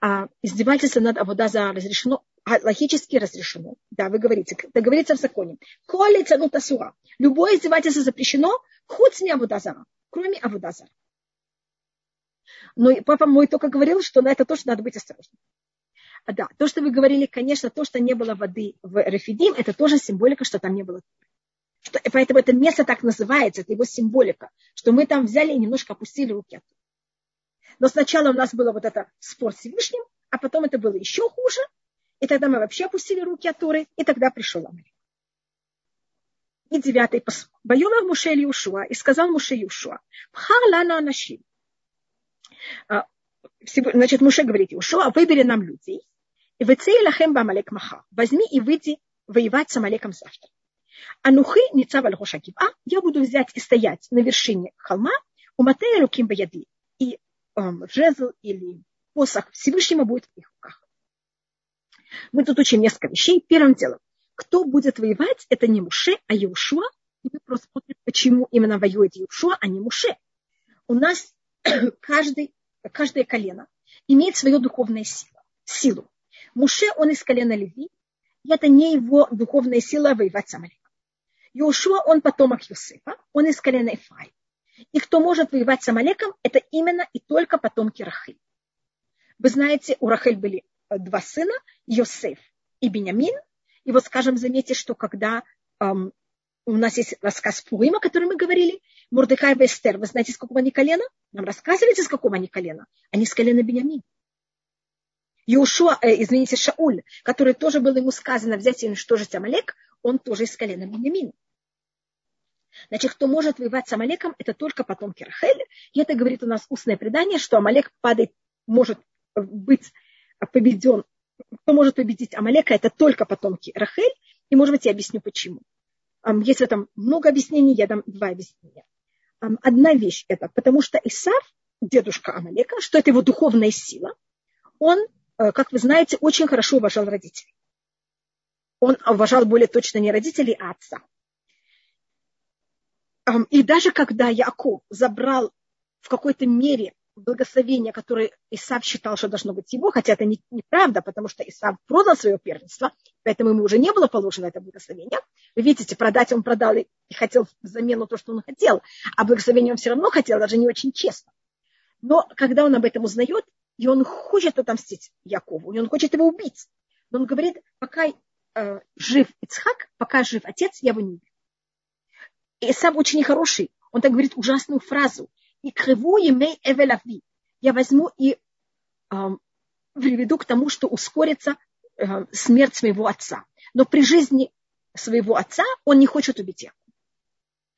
А издевательство над Аводаза разрешено, логически разрешено. Да, вы говорите, это говорится в законе. Коли цану тасура. Любое издевательство запрещено, хоть с Аводазара, кроме Аводазара. Но папа мой только говорил, что на это тоже надо быть осторожным. А, да, то, что вы говорили, конечно, то, что не было воды в Рефидим, это тоже символика, что там не было. Что, поэтому это место так называется, это его символика, что мы там взяли и немножко опустили руки. Но сначала у нас было вот это спор с Всевышним, а потом это было еще хуже, и тогда мы вообще опустили руки от Торы, и тогда пришел Амалик. И девятый посыл. Байомер Муше Иушуа, и сказал Муше Иушуа, Пхар лана анашим, а, значит, Муше говорит, Ушуа, выбери нам людей, и вы лахем бамалек маха. Возьми и выйди воевать с Амалеком завтра. Анухи ницав аль а я буду взять и стоять на вершине холма, у Матея руким баяди, жезл или посох Всевышнего будет в их руках. Мы тут учим несколько вещей. Первым делом, кто будет воевать, это не Муше, а Иушуа. И мы просто смотрим, почему именно воюет Иушуа, а не Муше. У нас каждый, каждое колено имеет свою духовную силу. силу. Муше, он из колена Леви, и это не его духовная сила воевать с Амаликом. Иошуа, он потомок Юсефа, он из колена Ифраим. И кто может воевать с Амалеком, это именно и только потомки Рахиль. Вы знаете, у Рахель были э, два сына, Йосеф и Бенямин. И вот, скажем, заметьте, что когда эм, у нас есть рассказ Пурима, о котором мы говорили, Мурдыхай и Эстер, вы знаете, с какого они колена? Нам рассказываете, с какого они колена? Они с колена Бениамин. Иошуа, э, извините, Шауль, который тоже было ему сказано взять и уничтожить Амалек, он тоже из колена Бениамина. Значит, кто может воевать с Амалеком, это только потомки Рахели. И это говорит у нас устное предание, что Амалек падает, может быть победен, кто может победить Амалека, это только потомки Рахель, и, может быть, я объясню, почему. Есть в этом много объяснений, я дам два объяснения. Одна вещь это, потому что Исав, дедушка Амалека, что это его духовная сила, он, э, как вы знаете, очень хорошо уважал родителей. Он уважал более точно не родителей, а отца. И даже когда Яков забрал в какой-то мере благословение, которое Исав считал, что должно быть его, хотя это неправда, потому что Исав продал свое первенство, поэтому ему уже не было положено это благословение. Вы видите, продать он продал и хотел замену то, что он хотел, а благословение он все равно хотел, даже не очень честно. Но когда он об этом узнает, и он хочет отомстить Якову, и он хочет его убить, но он говорит, пока э, жив Ицхак, пока жив отец, я его не убью. И Исав очень нехороший, он так говорит ужасную фразу, и криву емей эвелави. Я возьму и э, приведу к тому, что ускорится э, смерть своего отца. Но при жизни своего отца он не хочет убить его.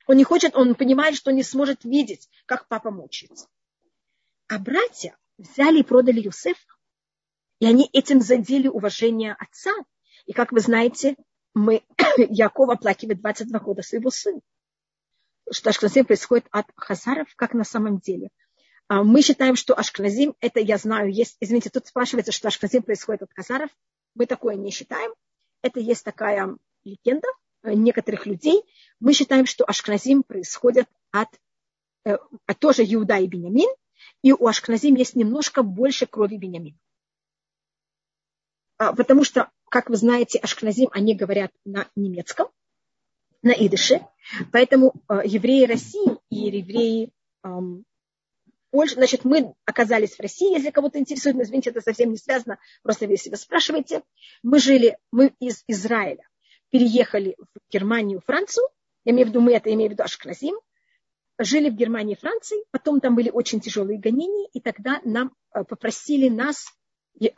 Он не хочет, он понимает, что не сможет видеть, как папа мучается. А братья взяли и продали Юсефа. И они этим задели уважение отца. И, как вы знаете, мы, Яков оплакивает 22 года своего сына что Ашкназим происходит от хазаров, как на самом деле. А, мы считаем, что Ашкназим, это я знаю, есть, извините, тут спрашивается, что Ашкназим происходит от хазаров. Мы такое не считаем. Это есть такая легенда э, некоторых людей. Мы считаем, что Ашкназим происходит от, э, от тоже Иуда и Бенямин, и у Ашкназим есть немножко больше крови Бенямина. А, потому что, как вы знаете, Ашкназим, они говорят на немецком, на идыше. Поэтому э, евреи России и евреи Польши, значит, мы оказались в России, если кого-то интересует, но извините, это совсем не связано, просто вы спрашиваете. Мы жили, мы из Израиля переехали в Германию, Францию, я имею в виду, мы это имею в виду Ашкназим, жили в Германии Франции, потом там были очень тяжелые гонения, и тогда нам э, попросили нас э,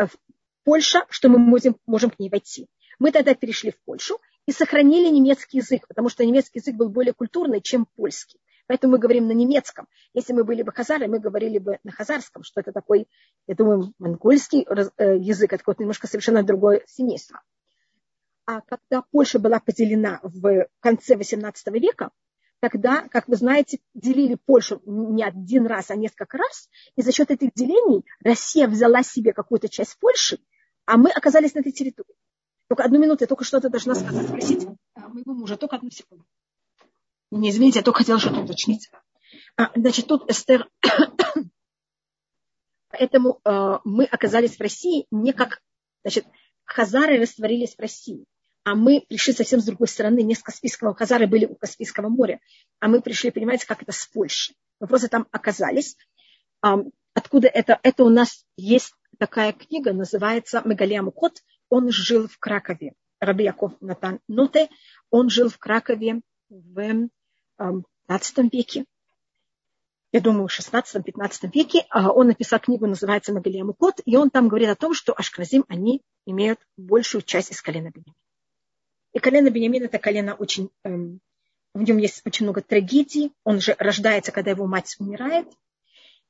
Польша, что мы можем, можем к ней войти. Мы тогда перешли в Польшу, и сохранили немецкий язык, потому что немецкий язык был более культурный, чем польский. Поэтому мы говорим на немецком. Если мы были бы хазары, мы говорили бы на хазарском, что это такой, я думаю, монгольский э, язык, это немножко совершенно другое семейство. А когда Польша была поделена в конце XVIII века, тогда, как вы знаете, делили Польшу не один раз, а несколько раз, и за счет этих делений Россия взяла себе какую-то часть Польши, а мы оказались на этой территории. Только одну минуту, я только что-то должна сказать, спросить моего мужа. Только одну секунду. Не, извините, я только хотела что-то уточнить. А, значит, тут Эстер... Поэтому э, мы оказались в России не как... Значит, хазары растворились в России, а мы пришли совсем с другой стороны, не с Каспийского. Хазары были у Каспийского моря, а мы пришли, понимаете, как это с Польши. Мы просто там оказались. Э, откуда это? Это у нас есть такая книга, называется «Мегалия Мукот», он жил в Кракове. Раби Яков Натан Ноте, он жил в Кракове в 15 эм, веке, я думаю, в 16-15 веке. А он написал книгу, называется «Могилия Мукот», и он там говорит о том, что Ашкназим, они имеют большую часть из колена Бенямина. И колено Бенямина – это колено очень... Эм, в нем есть очень много трагедий. Он же рождается, когда его мать умирает.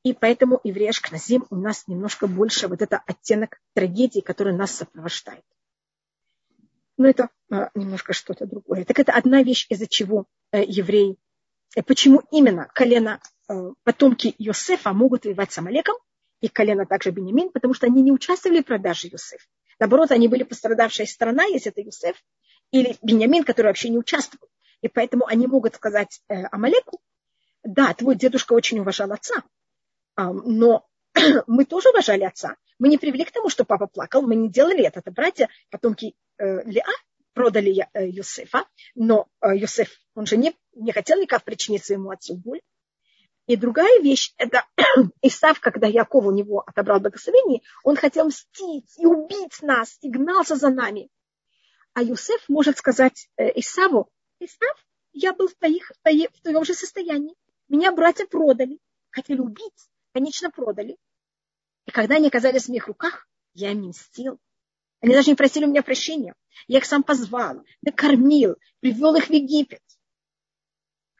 И поэтому еврей Ашкназим у нас немножко больше вот это оттенок трагедии, который нас сопровождает. Но это а, немножко что-то другое. Так это одна вещь, из-за чего э, евреи, э, почему именно колено, э, потомки Йосефа могут воевать с Амалеком, и колено также Бенемин, потому что они не участвовали в продаже Йосефа. Наоборот, они были пострадавшая сторона, если это Йосеф, или Бенямин, который вообще не участвовал. И поэтому они могут сказать э, Амалеку, да, твой дедушка очень уважал отца, но мы тоже уважали отца. Мы не привели к тому, что папа плакал, мы не делали это. Это братья, потомки э, Леа, продали э, Юсефа, но э, Юсеф, он же не, не хотел никак причинить своему отцу боль. И другая вещь, это Исав, когда Яков у него отобрал благословение, он хотел мстить и убить нас, и гнался за нами. А Юсеф может сказать Исаву, Исав, я был в, твоих, в твоем же состоянии. Меня братья продали, хотели убить конечно, продали. И когда они оказались в моих руках, я им мстил. Они даже не просили у меня прощения. Я их сам позвал, накормил, привел их в Египет.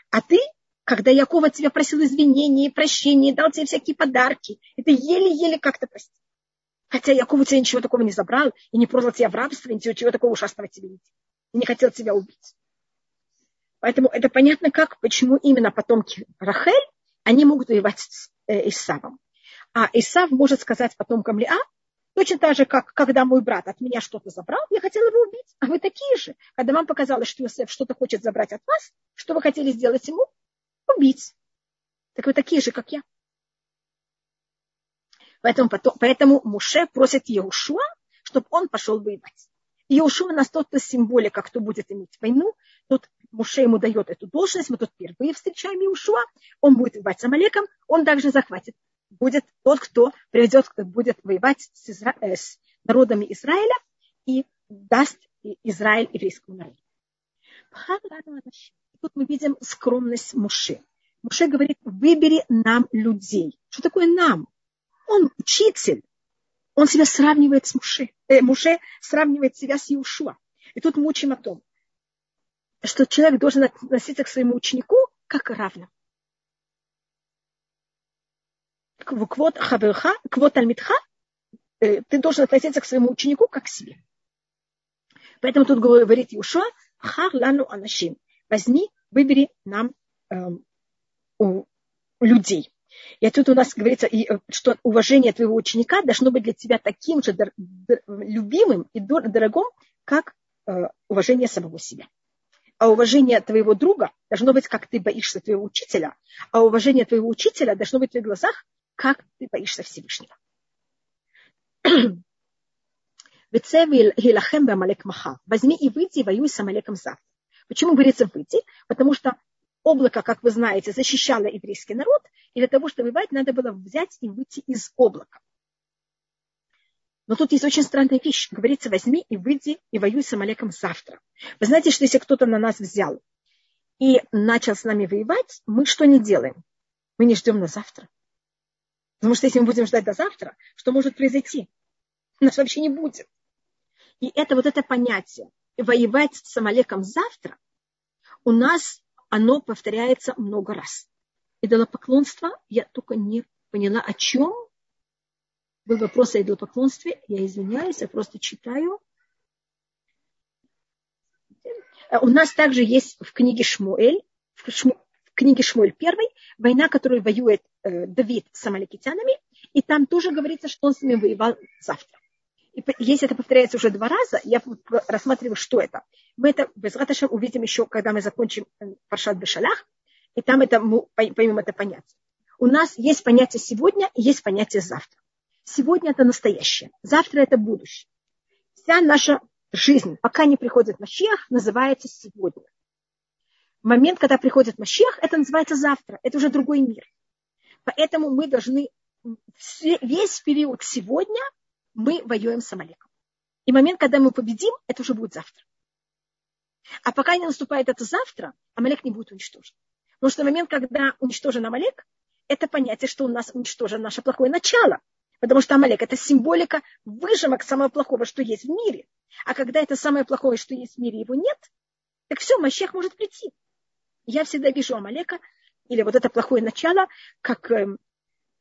А ты, когда Якова тебя просил извинения и прощения, дал тебе всякие подарки, это еле-еле как-то простил. Хотя Яков у тебя ничего такого не забрал, и не продал тебя в рабство, и ничего такого ужасного тебе не делал. И не хотел тебя убить. Поэтому это понятно, как, почему именно потомки Рахель, они могут воевать Исавом. А Исав может сказать потомкам Лиа, точно так же, как когда мой брат от меня что-то забрал, я хотела его убить. А вы такие же. Когда вам показалось, что Иосиф что-то хочет забрать от вас, что вы хотели сделать ему? Убить. Так вы такие же, как я. Поэтому, потом, поэтому Муше просит Еушуа, чтобы он пошел воевать. И Еушуа нас тот символика, кто будет иметь войну. Тут Муше ему дает эту должность, мы тут впервые встречаем Еушуа, он будет воевать с Амалеком, он также захватит. Будет тот, кто приведет, кто будет воевать с, Изра... Э, с народами Израиля и даст Израиль еврейскому народу. Тут мы видим скромность Муше. Муше говорит, выбери нам людей. Что такое нам? Он учитель. Он себя сравнивает с Муше. Э, Муше сравнивает себя с Иушуа. И тут мы учим о том, что человек должен относиться к своему ученику как равно. Квот хаверха, квот альмитха, э, ты должен относиться к своему ученику как к себе. Поэтому тут говорит Иушуа, хар лану анашим. Возьми, выбери нам эм, у людей. И тут у нас говорится, э, что уважение твоего ученика должно быть для тебя таким же любимым и дорогим, как э, уважение самого себя. А уважение твоего друга должно быть, как ты боишься твоего учителя, а уважение твоего учителя должно быть в твоих глазах, как ты боишься Всевышнего. Возьми и выйди и воюй с Амалеком завтра. Почему говорится выйди? Потому что облако, как вы знаете, защищало еврейский народ, и для того, чтобы воевать, надо было взять и выйти из облака. Но тут есть очень странная вещь. Говорится, возьми и выйди и воюй с Амалеком завтра. Вы знаете, что если кто-то на нас взял и начал с нами воевать, мы что не делаем? Мы не ждем на завтра. Потому что если мы будем ждать до завтра, что может произойти? Нас вообще не будет. И это вот это понятие, воевать с Амалеком завтра, у нас оно повторяется много раз. Идолопоклонство, я только не поняла, о чем был вопрос о идолопоклонстве. Я извиняюсь, я просто читаю. У нас также есть в книге Шмуэль, в, Шму, в книге Шмуэль первой, война, которую воюет э, Давид с амаликитянами, и там тоже говорится, что он с ними воевал завтра. И если это повторяется уже два раза, я рассматриваю, что это. Мы это без раташем увидим еще, когда мы закончим э, Паршат Бешалях, и там это, мы поймем это понятие. У нас есть понятие сегодня и есть понятие завтра. Сегодня это настоящее, завтра это будущее. Вся наша жизнь, пока не приходит Мащех, называется сегодня. Момент, когда приходит Мащех, это называется завтра. Это уже другой мир. Поэтому мы должны весь период сегодня мы воюем с Амалеком. И момент, когда мы победим, это уже будет завтра. А пока не наступает это завтра, Амалек не будет уничтожен. Потому что момент, когда уничтожен Амалек, это понятие, что у нас уничтожено наше плохое начало. Потому что Амалек – это символика выжимок самого плохого, что есть в мире. А когда это самое плохое, что есть в мире, его нет, так все, Мащех может прийти. Я всегда вижу Амалека, или вот это плохое начало, как эм,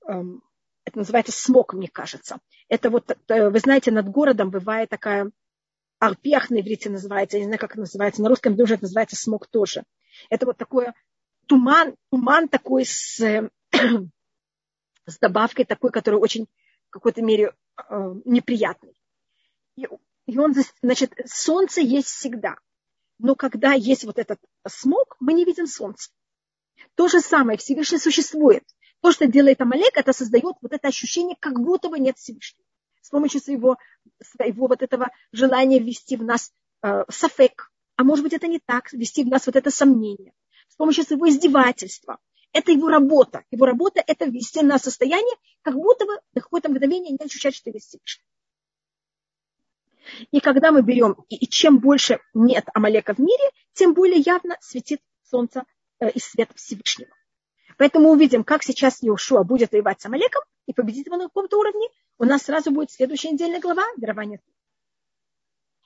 эм, это называется смог, мне кажется. Это вот, э, вы знаете, над городом бывает такая арпех на иврите называется, я не знаю, как это называется, на русском тоже это называется смог тоже. Это вот такой туман, туман такой с, э, с добавкой такой, который очень какой-то мере э, неприятный. И, и он, значит, солнце есть всегда. Но когда есть вот этот смог, мы не видим солнце. То же самое Всевышний существует. То, что делает Амалек, это создает вот это ощущение, как будто бы нет Всевышнего. С помощью своего, своего вот этого желания ввести в нас э, сафек, а может быть это не так, ввести в нас вот это сомнение. С помощью своего издевательства. Это его работа. Его работа – это ввести нас в состояние, как будто бы на какое-то мгновение не ощущать, что есть Всевышний. И когда мы берем, и, и чем больше нет Амалека в мире, тем более явно светит солнце э, и свет Всевышнего. Поэтому увидим, как сейчас Иошуа будет воевать с Амалеком и победит его на каком-то уровне. У нас сразу будет следующая недельная глава дарование.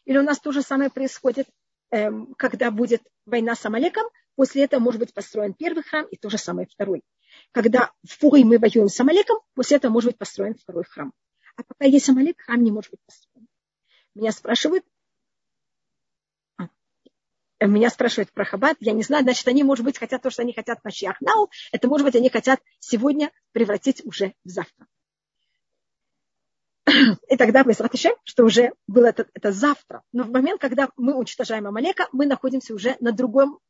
Или у нас то же самое происходит, эм, когда будет война с Амалеком. После этого может быть построен первый храм и то же самое второй. Когда в Пуре мы воюем с Амалеком, после этого может быть построен второй храм. А пока есть Амалек, храм не может быть построен. Меня спрашивают, а, меня спрашивают про Хаббат, я не знаю, значит, они, может быть, хотят то, что они хотят на Нау, это, может быть, они хотят сегодня превратить уже в завтра. И тогда мы Ишем, что уже было это, это завтра. Но в момент, когда мы уничтожаем Амалека, мы находимся уже на другом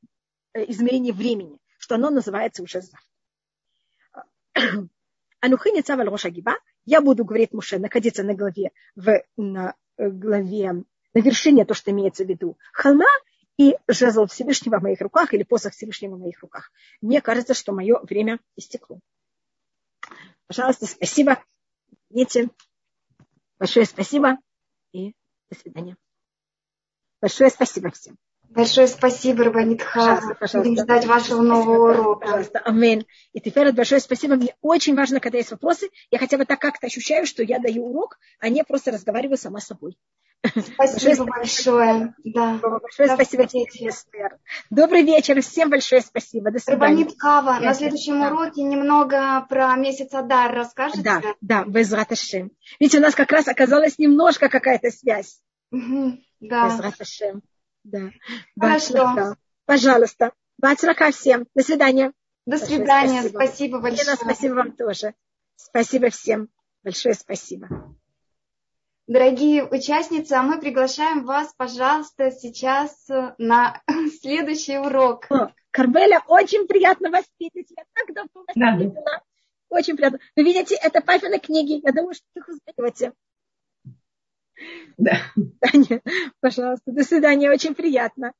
э, измерении времени, что оно называется уже завтра. Анухини цаваль Рошагиба, я буду, говорить Муше, находиться на главе, в, на э, главе, на вершине, то, что имеется в виду, холма, и жезл Всевышнего в моих руках, или посох Всевышнего в моих руках. Мне кажется, что мое время истекло. Пожалуйста, спасибо. Видите, Большое спасибо и до свидания. Большое спасибо всем. Большое спасибо, Рабанит Хава. Будем ждать вашего нового урока. Пожалуйста, амин. И теперь большое спасибо. Мне очень важно, когда есть вопросы, я хотя бы так как-то ощущаю, что я даю урок, а не просто разговариваю сама с собой. Спасибо большое. Да. Большое спасибо тебе, Эстер. Добрый вечер. Всем большое спасибо. До свидания. Рабанит Кава, на следующем да. уроке немного про месяц Адар расскажете? Да, да, без раташем. Видите, у нас как раз оказалась немножко какая-то связь. Угу, да. Без раташем. Да. Хорошо. Пожалуйста. Бацрака всем. До свидания. До свидания. Спасибо, спасибо большое. Лена, спасибо вам тоже. Спасибо всем. Большое спасибо. Дорогие участницы, а мы приглашаем вас, пожалуйста, сейчас на следующий урок. О, Карбеля, очень приятно вас видеть. Я так давно вас да, видела. Да. Очень приятно. Вы видите, это папины книги. Я думаю, что их узнаете. Да. Таня, пожалуйста, до свидания. Очень приятно.